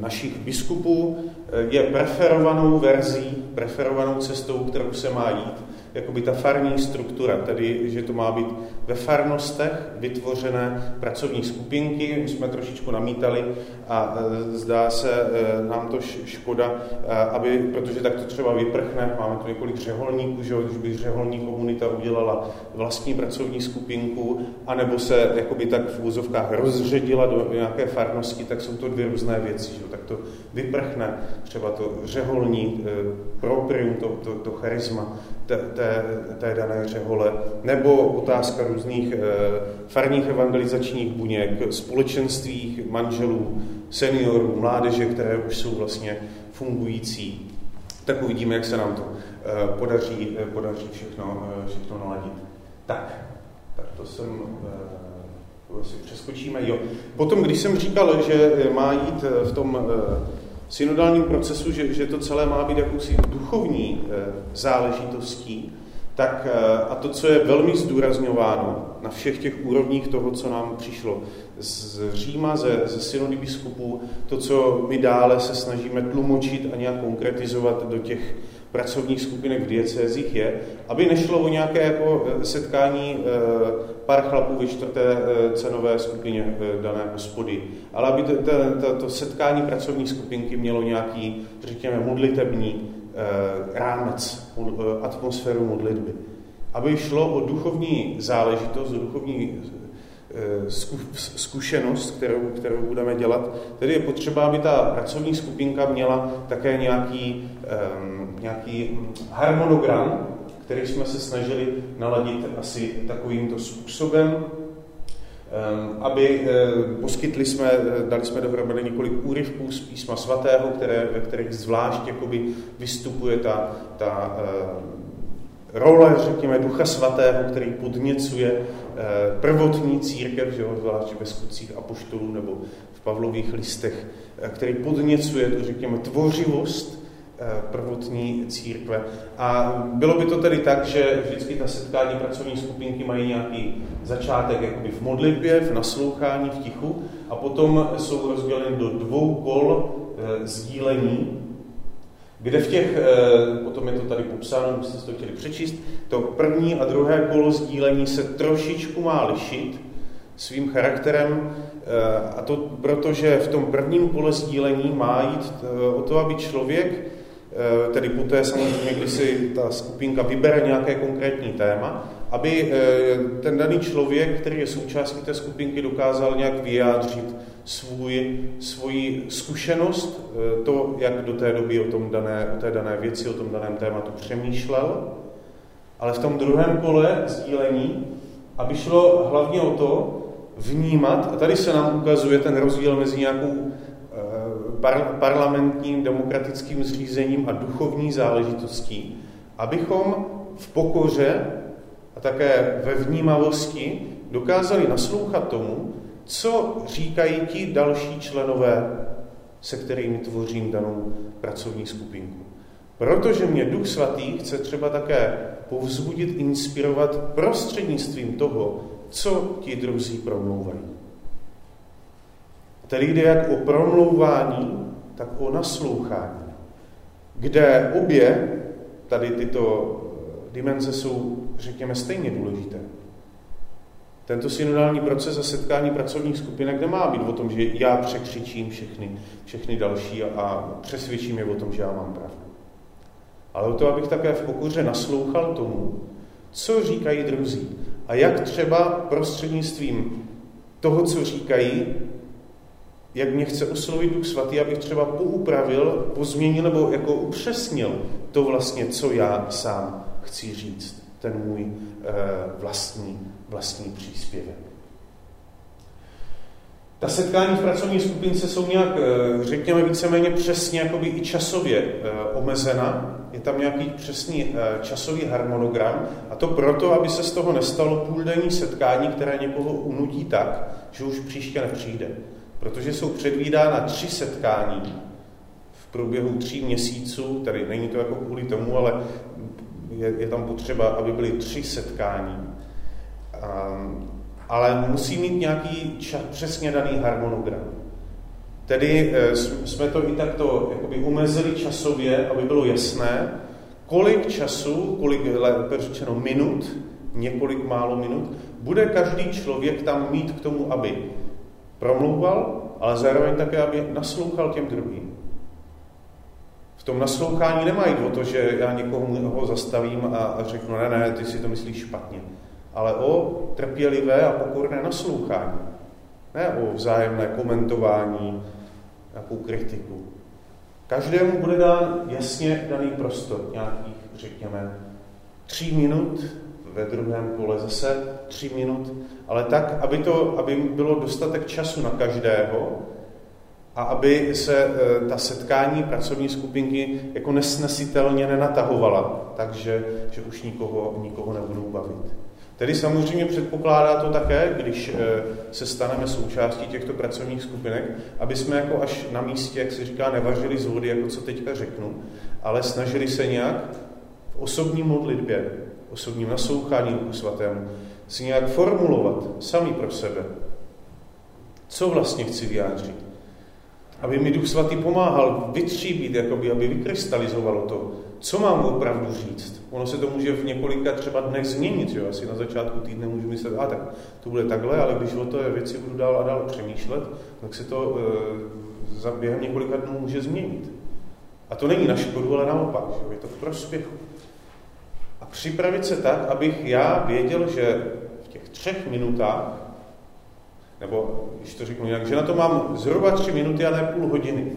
našich biskupů je preferovanou verzí, preferovanou cestou, kterou se má jít, jakoby ta farní struktura, tedy že to má být ve farnostech vytvořené pracovní skupinky. My jsme trošičku namítali a e, zdá se e, nám to škoda, e, aby, protože tak to třeba vyprchne, máme tu několik řeholníků, že když by řeholní komunita udělala vlastní pracovní skupinku, anebo se jakoby tak v úzovkách rozředila do nějaké farnosti, tak jsou to dvě různé věci, že tak to vyprchne třeba to řeholní proprium, to, to, to charisma té, té, té dané řehole, nebo otázka různých e, farních evangelizačních buněk, společenství manželů, seniorů, mládeže, které už jsou vlastně fungující. Tak uvidíme, jak se nám to e, podaří, e, podaří všechno, všechno naladit. Tak, tak to jsem si přeskočíme. Jo. Potom, když jsem říkal, že má jít v tom synodálním procesu, že, že to celé má být jakousi duchovní eh, záležitostí, tak eh, a to, co je velmi zdůrazňováno na všech těch úrovních toho, co nám přišlo z Říma, ze, ze synody biskupů, to, co my dále se snažíme tlumočit a nějak konkretizovat do těch pracovních skupinek v diecézích je, aby nešlo o nějaké jako eh, setkání eh, pár chlapů ve čtvrté eh, cenové skupině dané hospody, ale aby to, to, to, to setkání pracovní skupinky mělo nějaký, řekněme, modlitební rámec, atmosféru modlitby. Aby šlo o duchovní záležitost, o duchovní zkušenost, kterou, kterou budeme dělat. Tedy je potřeba, aby ta pracovní skupinka měla také nějaký, um, nějaký harmonogram, který jsme se snažili naladit asi takovýmto způsobem, aby uh, poskytli jsme, dali jsme dohromady několik úryvků z písma svatého, které, ve kterých zvlášť jakoby vystupuje ta, ta uh, role, řekněme, Ducha Svatého, který podněcuje eh, prvotní církev, že jo, zvlášť ve skutcích apoštolů nebo v Pavlových listech, eh, který podněcuje tu, řekněme, tvořivost eh, prvotní církve. A bylo by to tedy tak, že vždycky ta setkání pracovní skupinky mají nějaký začátek jakoby v modlitbě, v naslouchání, v tichu a potom jsou rozděleny do dvou kol sdílení kde v těch, eh, potom je to tady popsáno, kdybyste si to chtěli přečíst, to první a druhé kolo sdílení se trošičku má lišit svým charakterem, eh, a to protože v tom prvním kole sdílení má jít eh, o to, aby člověk, tedy poté samozřejmě, kdy si ta skupinka vybere nějaké konkrétní téma, aby ten daný člověk, který je součástí té skupinky, dokázal nějak vyjádřit svůj, svoji zkušenost, eh, to, jak do té doby o, tom dané, o té dané věci, o tom daném tématu přemýšlel, ale v tom druhém kole sdílení, aby šlo hlavně o to vnímat, a tady se nám ukazuje ten rozdíl mezi nějakou eh, par, parlamentním demokratickým zřízením a duchovní záležitostí, abychom v pokoře a také ve vnímavosti dokázali naslouchat tomu, co říkají ti další členové, se kterými tvořím danou pracovní skupinku. Protože mě Duch Svatý chce třeba také povzbudit, inspirovat prostřednictvím toho, co ti druzí promlouvají. Tedy jde jak o promlouvání, tak o naslouchání, kde obě tady tyto dimenze jsou, řekněme, stejně důležité. Tento synodální proces a setkání pracovních skupinek nemá být o tom, že já překřičím všechny, všechny další a, přesvědčím je o tom, že já mám pravdu. Ale o to, abych také v pokoře naslouchal tomu, co říkají druzí a jak třeba prostřednictvím toho, co říkají, jak mě chce oslovit Duch Svatý, abych třeba poupravil, pozměnil nebo jako upřesnil to vlastně, co já sám chci říct, ten můj eh, vlastní, vlastní příspěvek. Ta setkání v pracovní skupince jsou nějak, eh, řekněme, víceméně přesně jakoby i časově eh, omezena. Je tam nějaký přesný časový harmonogram a to proto, aby se z toho nestalo půldenní setkání, které někoho unutí tak, že už příště nepřijde. Protože jsou předvídána tři setkání v průběhu tří měsíců, tedy není to jako kvůli tomu, ale je, je tam potřeba, aby byly tři setkání. Um, ale musí mít nějaký čas, přesně daný harmonogram. Tedy e, jsme to i takto jakoby umezili časově, aby bylo jasné, kolik času, kolik, lépe řečeno minut, několik málo minut, bude každý člověk tam mít k tomu, aby promlouval, ale zároveň také, aby naslouchal těm druhým. V tom naslouchání nemají o to, že já někoho ho zastavím a, a řeknu, ne, ne, ty si to myslíš špatně ale o trpělivé a pokorné naslouchání. Ne o vzájemné komentování, nějakou kritiku. Každému bude dán jasně daný prostor, nějakých, řekněme, tří minut, ve druhém kole zase tři minut, ale tak, aby, to, aby bylo dostatek času na každého a aby se e, ta setkání pracovní skupinky jako nesnesitelně nenatahovala, takže že už nikoho, nikoho nebudou bavit. Tedy samozřejmě předpokládá to také, když eh, se staneme součástí těchto pracovních skupinek, aby jsme jako až na místě, jak se říká, nevařili z vody, jako co teďka řeknu, ale snažili se nějak v osobní modlitbě, osobním naslouchání Duchu Svatému, si nějak formulovat sami pro sebe, co vlastně chci vyjádřit. Aby mi Duch Svatý pomáhal vytříbit, jakoby, aby vykrystalizovalo to, co mám opravdu říct. Ono se to může v několika třeba dnech změnit. Jo? Asi na začátku týdne můžu myslet, a tak to bude takhle, ale když o té věci budu dál a dál přemýšlet, tak se to e, za během několika dnů může změnit. A to není na škodu, ale naopak, že? je to v prospěchu. Připravit se tak, abych já věděl, že v těch třech minutách, nebo když to řeknu jinak, že na to mám zhruba tři minuty a ne půl hodiny.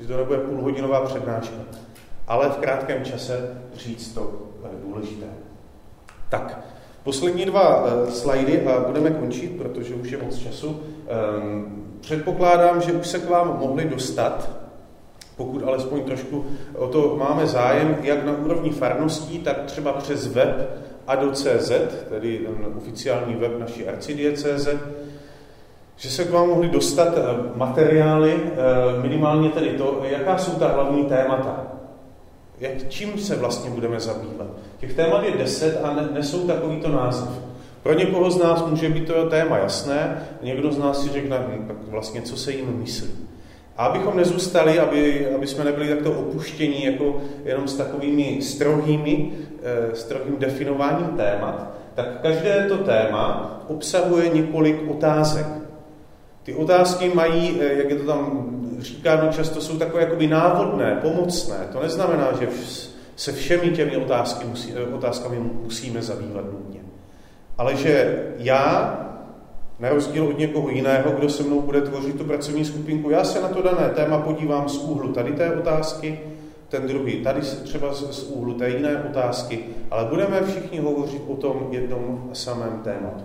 Že to nebude půlhodinová přednáška ale v krátkém čase říct to eh, důležité. Tak, poslední dva uh, slajdy a budeme končit, protože už je moc času. Um, předpokládám, že už se k vám mohli dostat, pokud alespoň trošku o to máme zájem, jak na úrovni farností, tak třeba přes web ado.cz, tedy ten oficiální web naší arcidieceze, že se k vám mohli dostat materiály, minimálně tedy to, jaká jsou ta hlavní témata jak, čím se vlastně budeme zabývat. Těch témat je deset a ne, nesou takovýto název. Pro někoho z nás může být to téma jasné, někdo z nás si řekne, hm, tak vlastně co se jim myslí. A abychom nezůstali, aby, aby jsme nebyli takto opuštění jako jenom s takovými strohými, eh, strohým definováním témat, tak každé to téma obsahuje několik otázek. Ty otázky mají, eh, jak je to tam říkáno často, jsou takové jakoby návodné, pomocné. To neznamená, že se všemi těmi otázky musí, eh, otázkami musíme zabývat nutně. Ale že já, na rozdíl od někoho jiného, kdo se mnou bude tvořit tu pracovní skupinku, já se na to dané téma podívám z úhlu tady té otázky, ten druhý tady se třeba z, z úhlu té jiné otázky, ale budeme všichni hovořit o tom jednom samém tématu.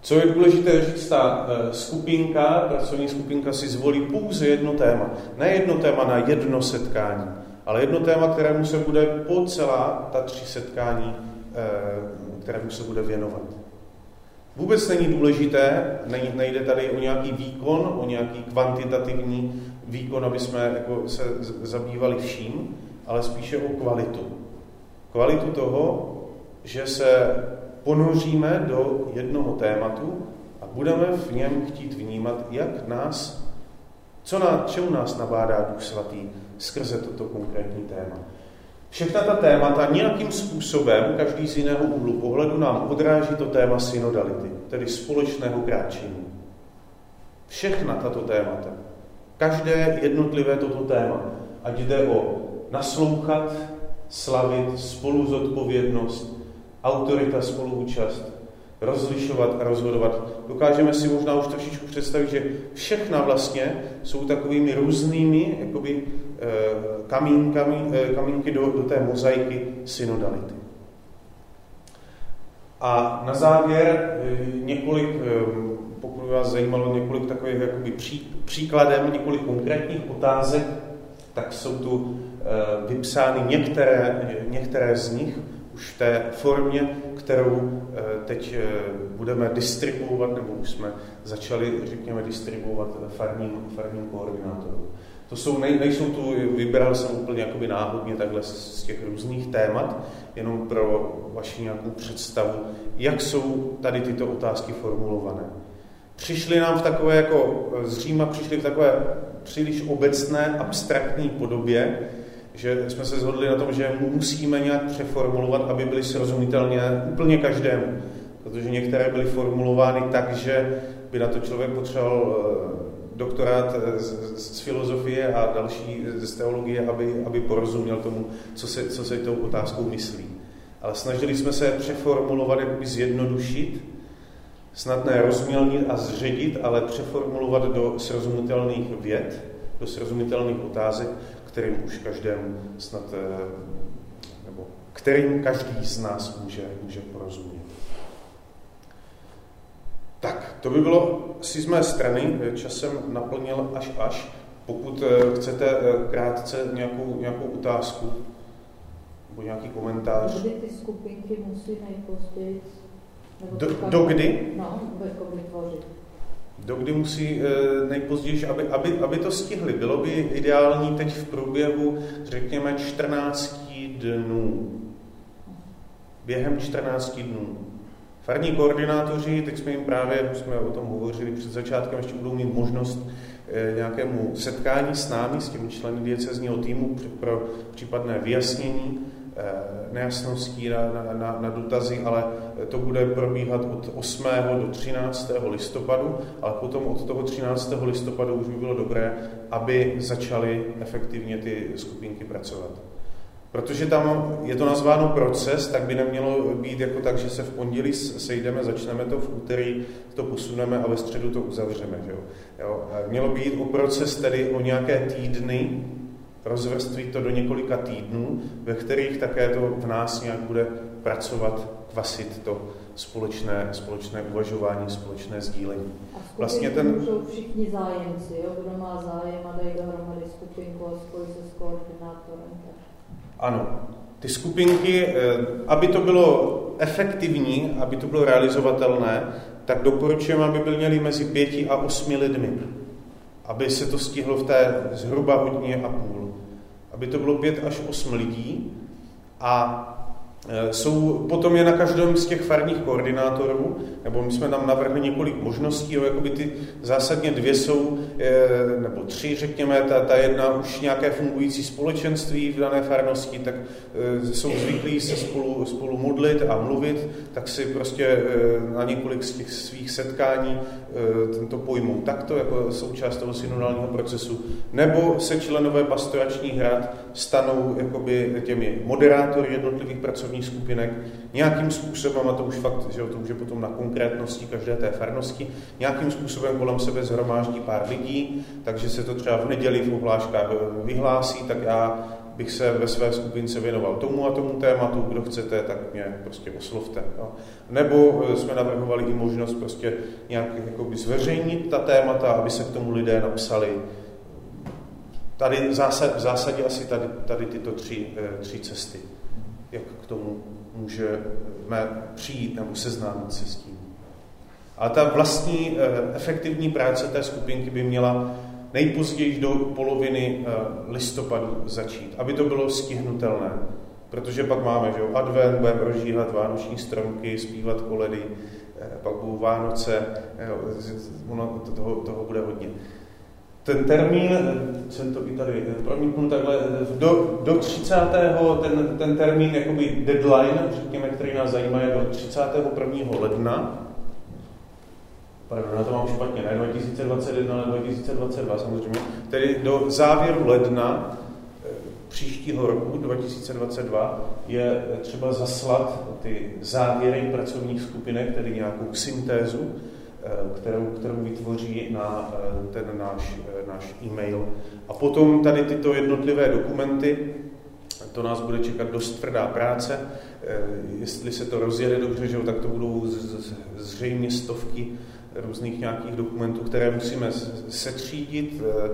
Co je důležité říct, ta eh, skupinka, pracovní skupinka si zvolí pouze jedno téma. Ne jedno téma na jedno setkání, ale jedno téma, kterému se bude po celá ta tři setkání, eh, kterému se bude věnovat. Vůbec není důležité, nejde tady o nějaký výkon, o nějaký kvantitativní výkon, aby jsme jako se zabývali vším, ale spíše o kvalitu. Kvalitu toho, že se ponoříme do jednoho tématu a budeme v něm chtít vnímat, jak nás, co na, čemu nás nabádá Duch Svatý skrze toto konkrétní téma. Všechna ta témata nějakým způsobem, každý z jiného úhlu pohledu, nám odráží to téma synodality, tedy společného kráčení. Všechna tato témata, každé jednotlivé toto téma, ať jde o naslouchat, slavit, spoluzodpovědnost, autorita, spoluúčast, rozlišovat a rozhodovat. Dokážeme si možná už trošičku představit, že všechna vlastně jsou takovými různými jakoby, eh, kamínkami, eh, kamínky do, do té mozaiky synodality. A na závěr několik, pokud vás zajímalo několik takových jakoby pří, příkladem, několik konkrétních otázek, tak jsou tu vypsány některé, některé z nich už v té formě, kterou eh, teď eh, budeme distribuovat, nebo už jsme začali, řekněme, distribuovat farním, farním koordinátorům. To jsou, nej, nejsou tu, vybral jsem úplně jakoby náhodně takhle z těch různých témat, jenom pro vaši nějakou představu, jak jsou tady tyto otázky formulované. Přišli nám v takové, jako z Říma, přišli v takové příliš obecné, abstraktní podobě, že jsme se shodli na tom, že musíme nějak přeformulovat, aby byly srozumitelné úplně každému. Protože některé byly formulovány tak, že by na to člověk potřeboval eh, doktorát eh, z, z filozofie a další z teologie, aby, aby porozuměl tomu, co se, co se tou otázkou myslí. Ale snažili jsme se přeformulovat, jakoby zjednodušit, snad ne rozmělnit a zředit, ale přeformulovat do srozumitelných věd, do srozumitelných otázek, kterým už každému snad, eh, nebo kterým každý z nás může, může porozumět. Tak, to by bylo si z mé strany, časem naplnil až až. Pokud eh, chcete eh, krátce nějakou, nějakou otázku nebo nějaký komentář. Kdy ty skupinky musí nejpozději? Do, do kdy? No, jako vytvořit dokdy musí eh, nejpozději, aby, aby, aby to stihli. Bylo by ideální teď v průběhu, řekněme, 14 dnů. Během 14 dnů. Farní koordinátoři, teď jsme jim právě, jsme o tom hovořili před začátkem, ještě budou mít možnost eh, nějakému setkání s námi, s těmi členy diecezního týmu pro případné vyjasnění Eh, nejasností na, na, na, na dotazy, ale to bude probíhat od 8. do 13. listopadu, ale potom od toho 13. listopadu už by bylo dobré, aby začaly efektivně ty skupinky pracovat. Protože tam je to nazváno proces, tak by nemělo být jako tak, že se v pondělí sejdeme, začneme to v úterý, to posuneme a ve středu to uzavřeme. Že jo? Jo? Mělo by jít o proces, tedy o nějaké týdny, rozvrstvit to do několika týdnů, ve kterých také to v nás nějak bude pracovat, kvasit to společné, společné uvažování, společné sdílení. A vlastně ten... jsou všichni zájemci, jo? kdo má zájem a dají dohromady skupinku a spojí se s koordinátorem. Ano, ty skupinky, eh, aby to bylo efektivní, aby to bylo realizovatelné, tak doporučujeme, aby byly měli mezi pěti a osmi lidmi. Aby se to stihlo v té zhruba hodině a půl aby to bylo pět až osm lidí a jsou, potom je na každém z těch farních koordinátorů, nebo my jsme tam navrhli několik možností, jo, jakoby ty zásadně dvě jsou, e, nebo tři, řekněme, ta, ta jedna už nějaké fungující společenství v dané farnosti, tak e, jsou zvyklí se spolu, spolu modlit a mluvit, tak si prostě na několik z těch svých setkání tento pojmou takto, jako součást toho synodálního procesu, nebo se členové pastoračních hrad stanou jakoby těmi moderátory jednotlivých pracovních skupinek, nějakým způsobem, a to už fakt, že to už je potom na konkrétnosti každé té farnosti, nějakým způsobem kolem sebe zhromáždí pár lidí, takže se to třeba v neděli v ohláškách vyhlásí, tak já bych se ve své skupince věnoval tomu a tomu tématu, kdo chcete, tak mě prostě oslovte. Jo. Nebo jsme navrhovali i možnost prostě nějak jakoby zveřejnit ta témata, aby se k tomu lidé napsali. Tady v zásadě, v zásadě asi tady, tady tyto tři, eh, tři cesty, jak k tomu můžeme přijít nebo seznámit se s tím. A ta vlastní eh, efektivní práce té skupinky by měla nejpozději do poloviny eh, listopadu začít, aby to bylo stihnutelné. Protože pak máme, že jo, advent, budeme rozžíhat vánoční stromky, zpívat koledy, eh, pak budou Vánoce, jo, ono, toho, toho bude hodně. Ten termín, eh, jsem to i tady promítnu takhle, do, do 30. ten, ten termín, jakoby deadline, řekněme, který nás zajímá, je do 31. ledna, Pardon, na to mám špatně, ne 2021, ale 2022 samozřejmě. Tedy do závěru ledna příštího roku 2022 je třeba zaslat ty závěry pracovních skupinek, tedy nějakou syntézu, kterou, kterou vytvoří na ten náš, náš e-mail. A potom tady tyto jednotlivé dokumenty, to nás bude čekat dost tvrdá práce. Jestli se to rozjede dobře, že, tak to budou zřejmě stovky různých nějakých dokumentů, které musíme setřídit eh,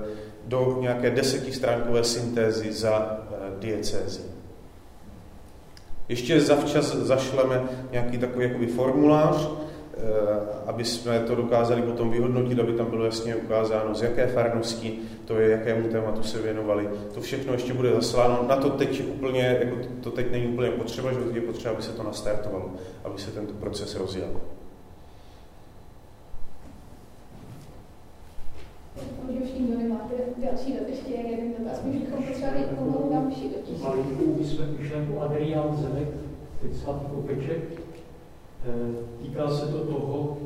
do nějaké desetistránkové syntézy za eh, diecézy. Ještě zavčas zašleme nějaký takový jakoby formulář, eh, aby jsme to dokázali potom vyhodnotit, aby tam bylo jasně ukázáno, z jaké farnosti to je, jakému tématu se věnovali. To všechno ještě bude zasláno. Na to teď úplně, jako to teď není úplně potřeba, že je potřeba, aby se to nastartovalo, aby se tento proces rozjel. Dotaz. My. Malinku myšlenku Adrián Zemek, teď svatý Kopeček. Eh, týká se to toho,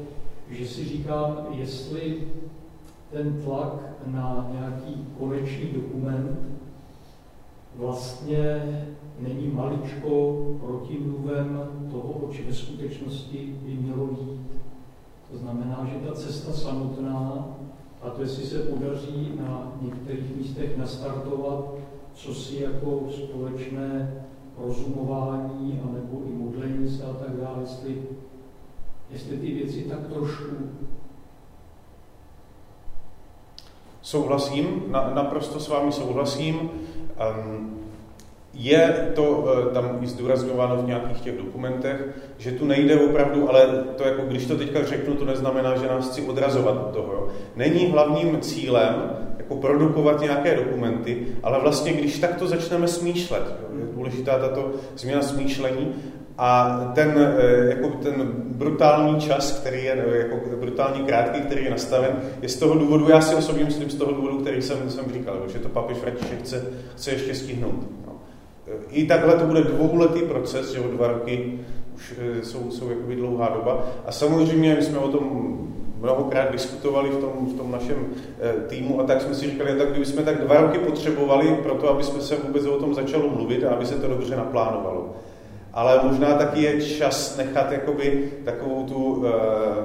že si říkám, jestli ten tlak na nějaký konečný dokument vlastně není maličko protimluvem toho, o čem skutečnosti by mělo jít. To znamená, že ta cesta samotná a to, jestli se podaří na některých místech nastartovat co si jako společné rozumování, anebo i modlení se a tak dále, jestli, jestli ty věci tak trošku Souhlasím, na, naprosto s vámi souhlasím. Um, je to eh, tam i zdůrazňováno v nějakých těch dokumentech, že tu nejde opravdu, ale to jako když to teďka řeknu, to neznamená, že nás chci odrazovat od toho. Jo. Není hlavním cílem jako produkovat nějaké dokumenty, ale vlastně když takto začneme smýšlet, jo, je důležitá tato změna smýšlení a ten, eh, jako ten brutální čas, který je eh, jako brutální krátký, který je nastaven, je z toho důvodu, já si osobně myslím z toho důvodu, který jsem, jsem říkal, že to papež František chce, chce ještě stihnout. I takhle to bude dvouletý proces, že o dva roky už eh, jsou, jsou jakoby dlouhá doba. A samozřejmě my jsme o tom mnohokrát diskutovali v tom, v tom našem eh, týmu a tak jsme si říkali, tak kdybychom tak dva roky potřebovali pro to, aby jsme se vůbec o tom začalo mluvit a aby se to dobře naplánovalo. Ale možná taky je čas nechat jakoby takovou tu uh,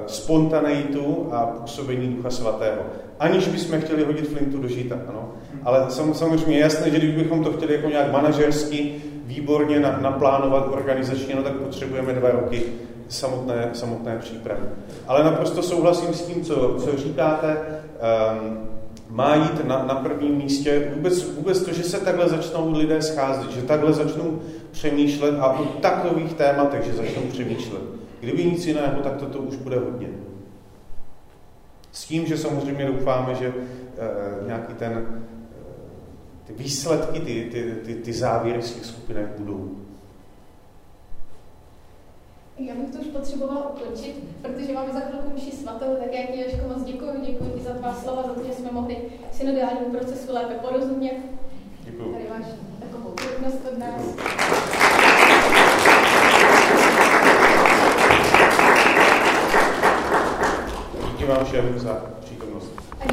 spontaneitu a působení Ducha Svatého. Aniž bychom chtěli hodit flintu do žita, ano. Ale sam, samozřejmě je jasné, že kdybychom to chtěli jako nějak manažersky výborně naplánovat organizačně, no tak potřebujeme dva roky samotné, samotné přípravy. Ale naprosto souhlasím s tím, co, co říkáte. Um, má jít na, na prvním místě vůbec, vůbec to, že se takhle začnou lidé scházet, že takhle začnou přemýšlet a o takových tématech, že začnou přemýšlet. Kdyby nic jiného, tak toto už bude hodně. S tím, že samozřejmě doufáme, že e, nějaký ten ty výsledky, ty, ty, ty, ty závěry z těch skupinek budou. Já bych to už potřebovala ukončit, protože máme za chvilku mši svatou, tak já ti Jožko moc děkuji, děkuji ti za tvá slova, za to, že jsme mohli synodálnímu procesu lépe porozumět. Děkuji. Tady máš trudnost od nás. Díky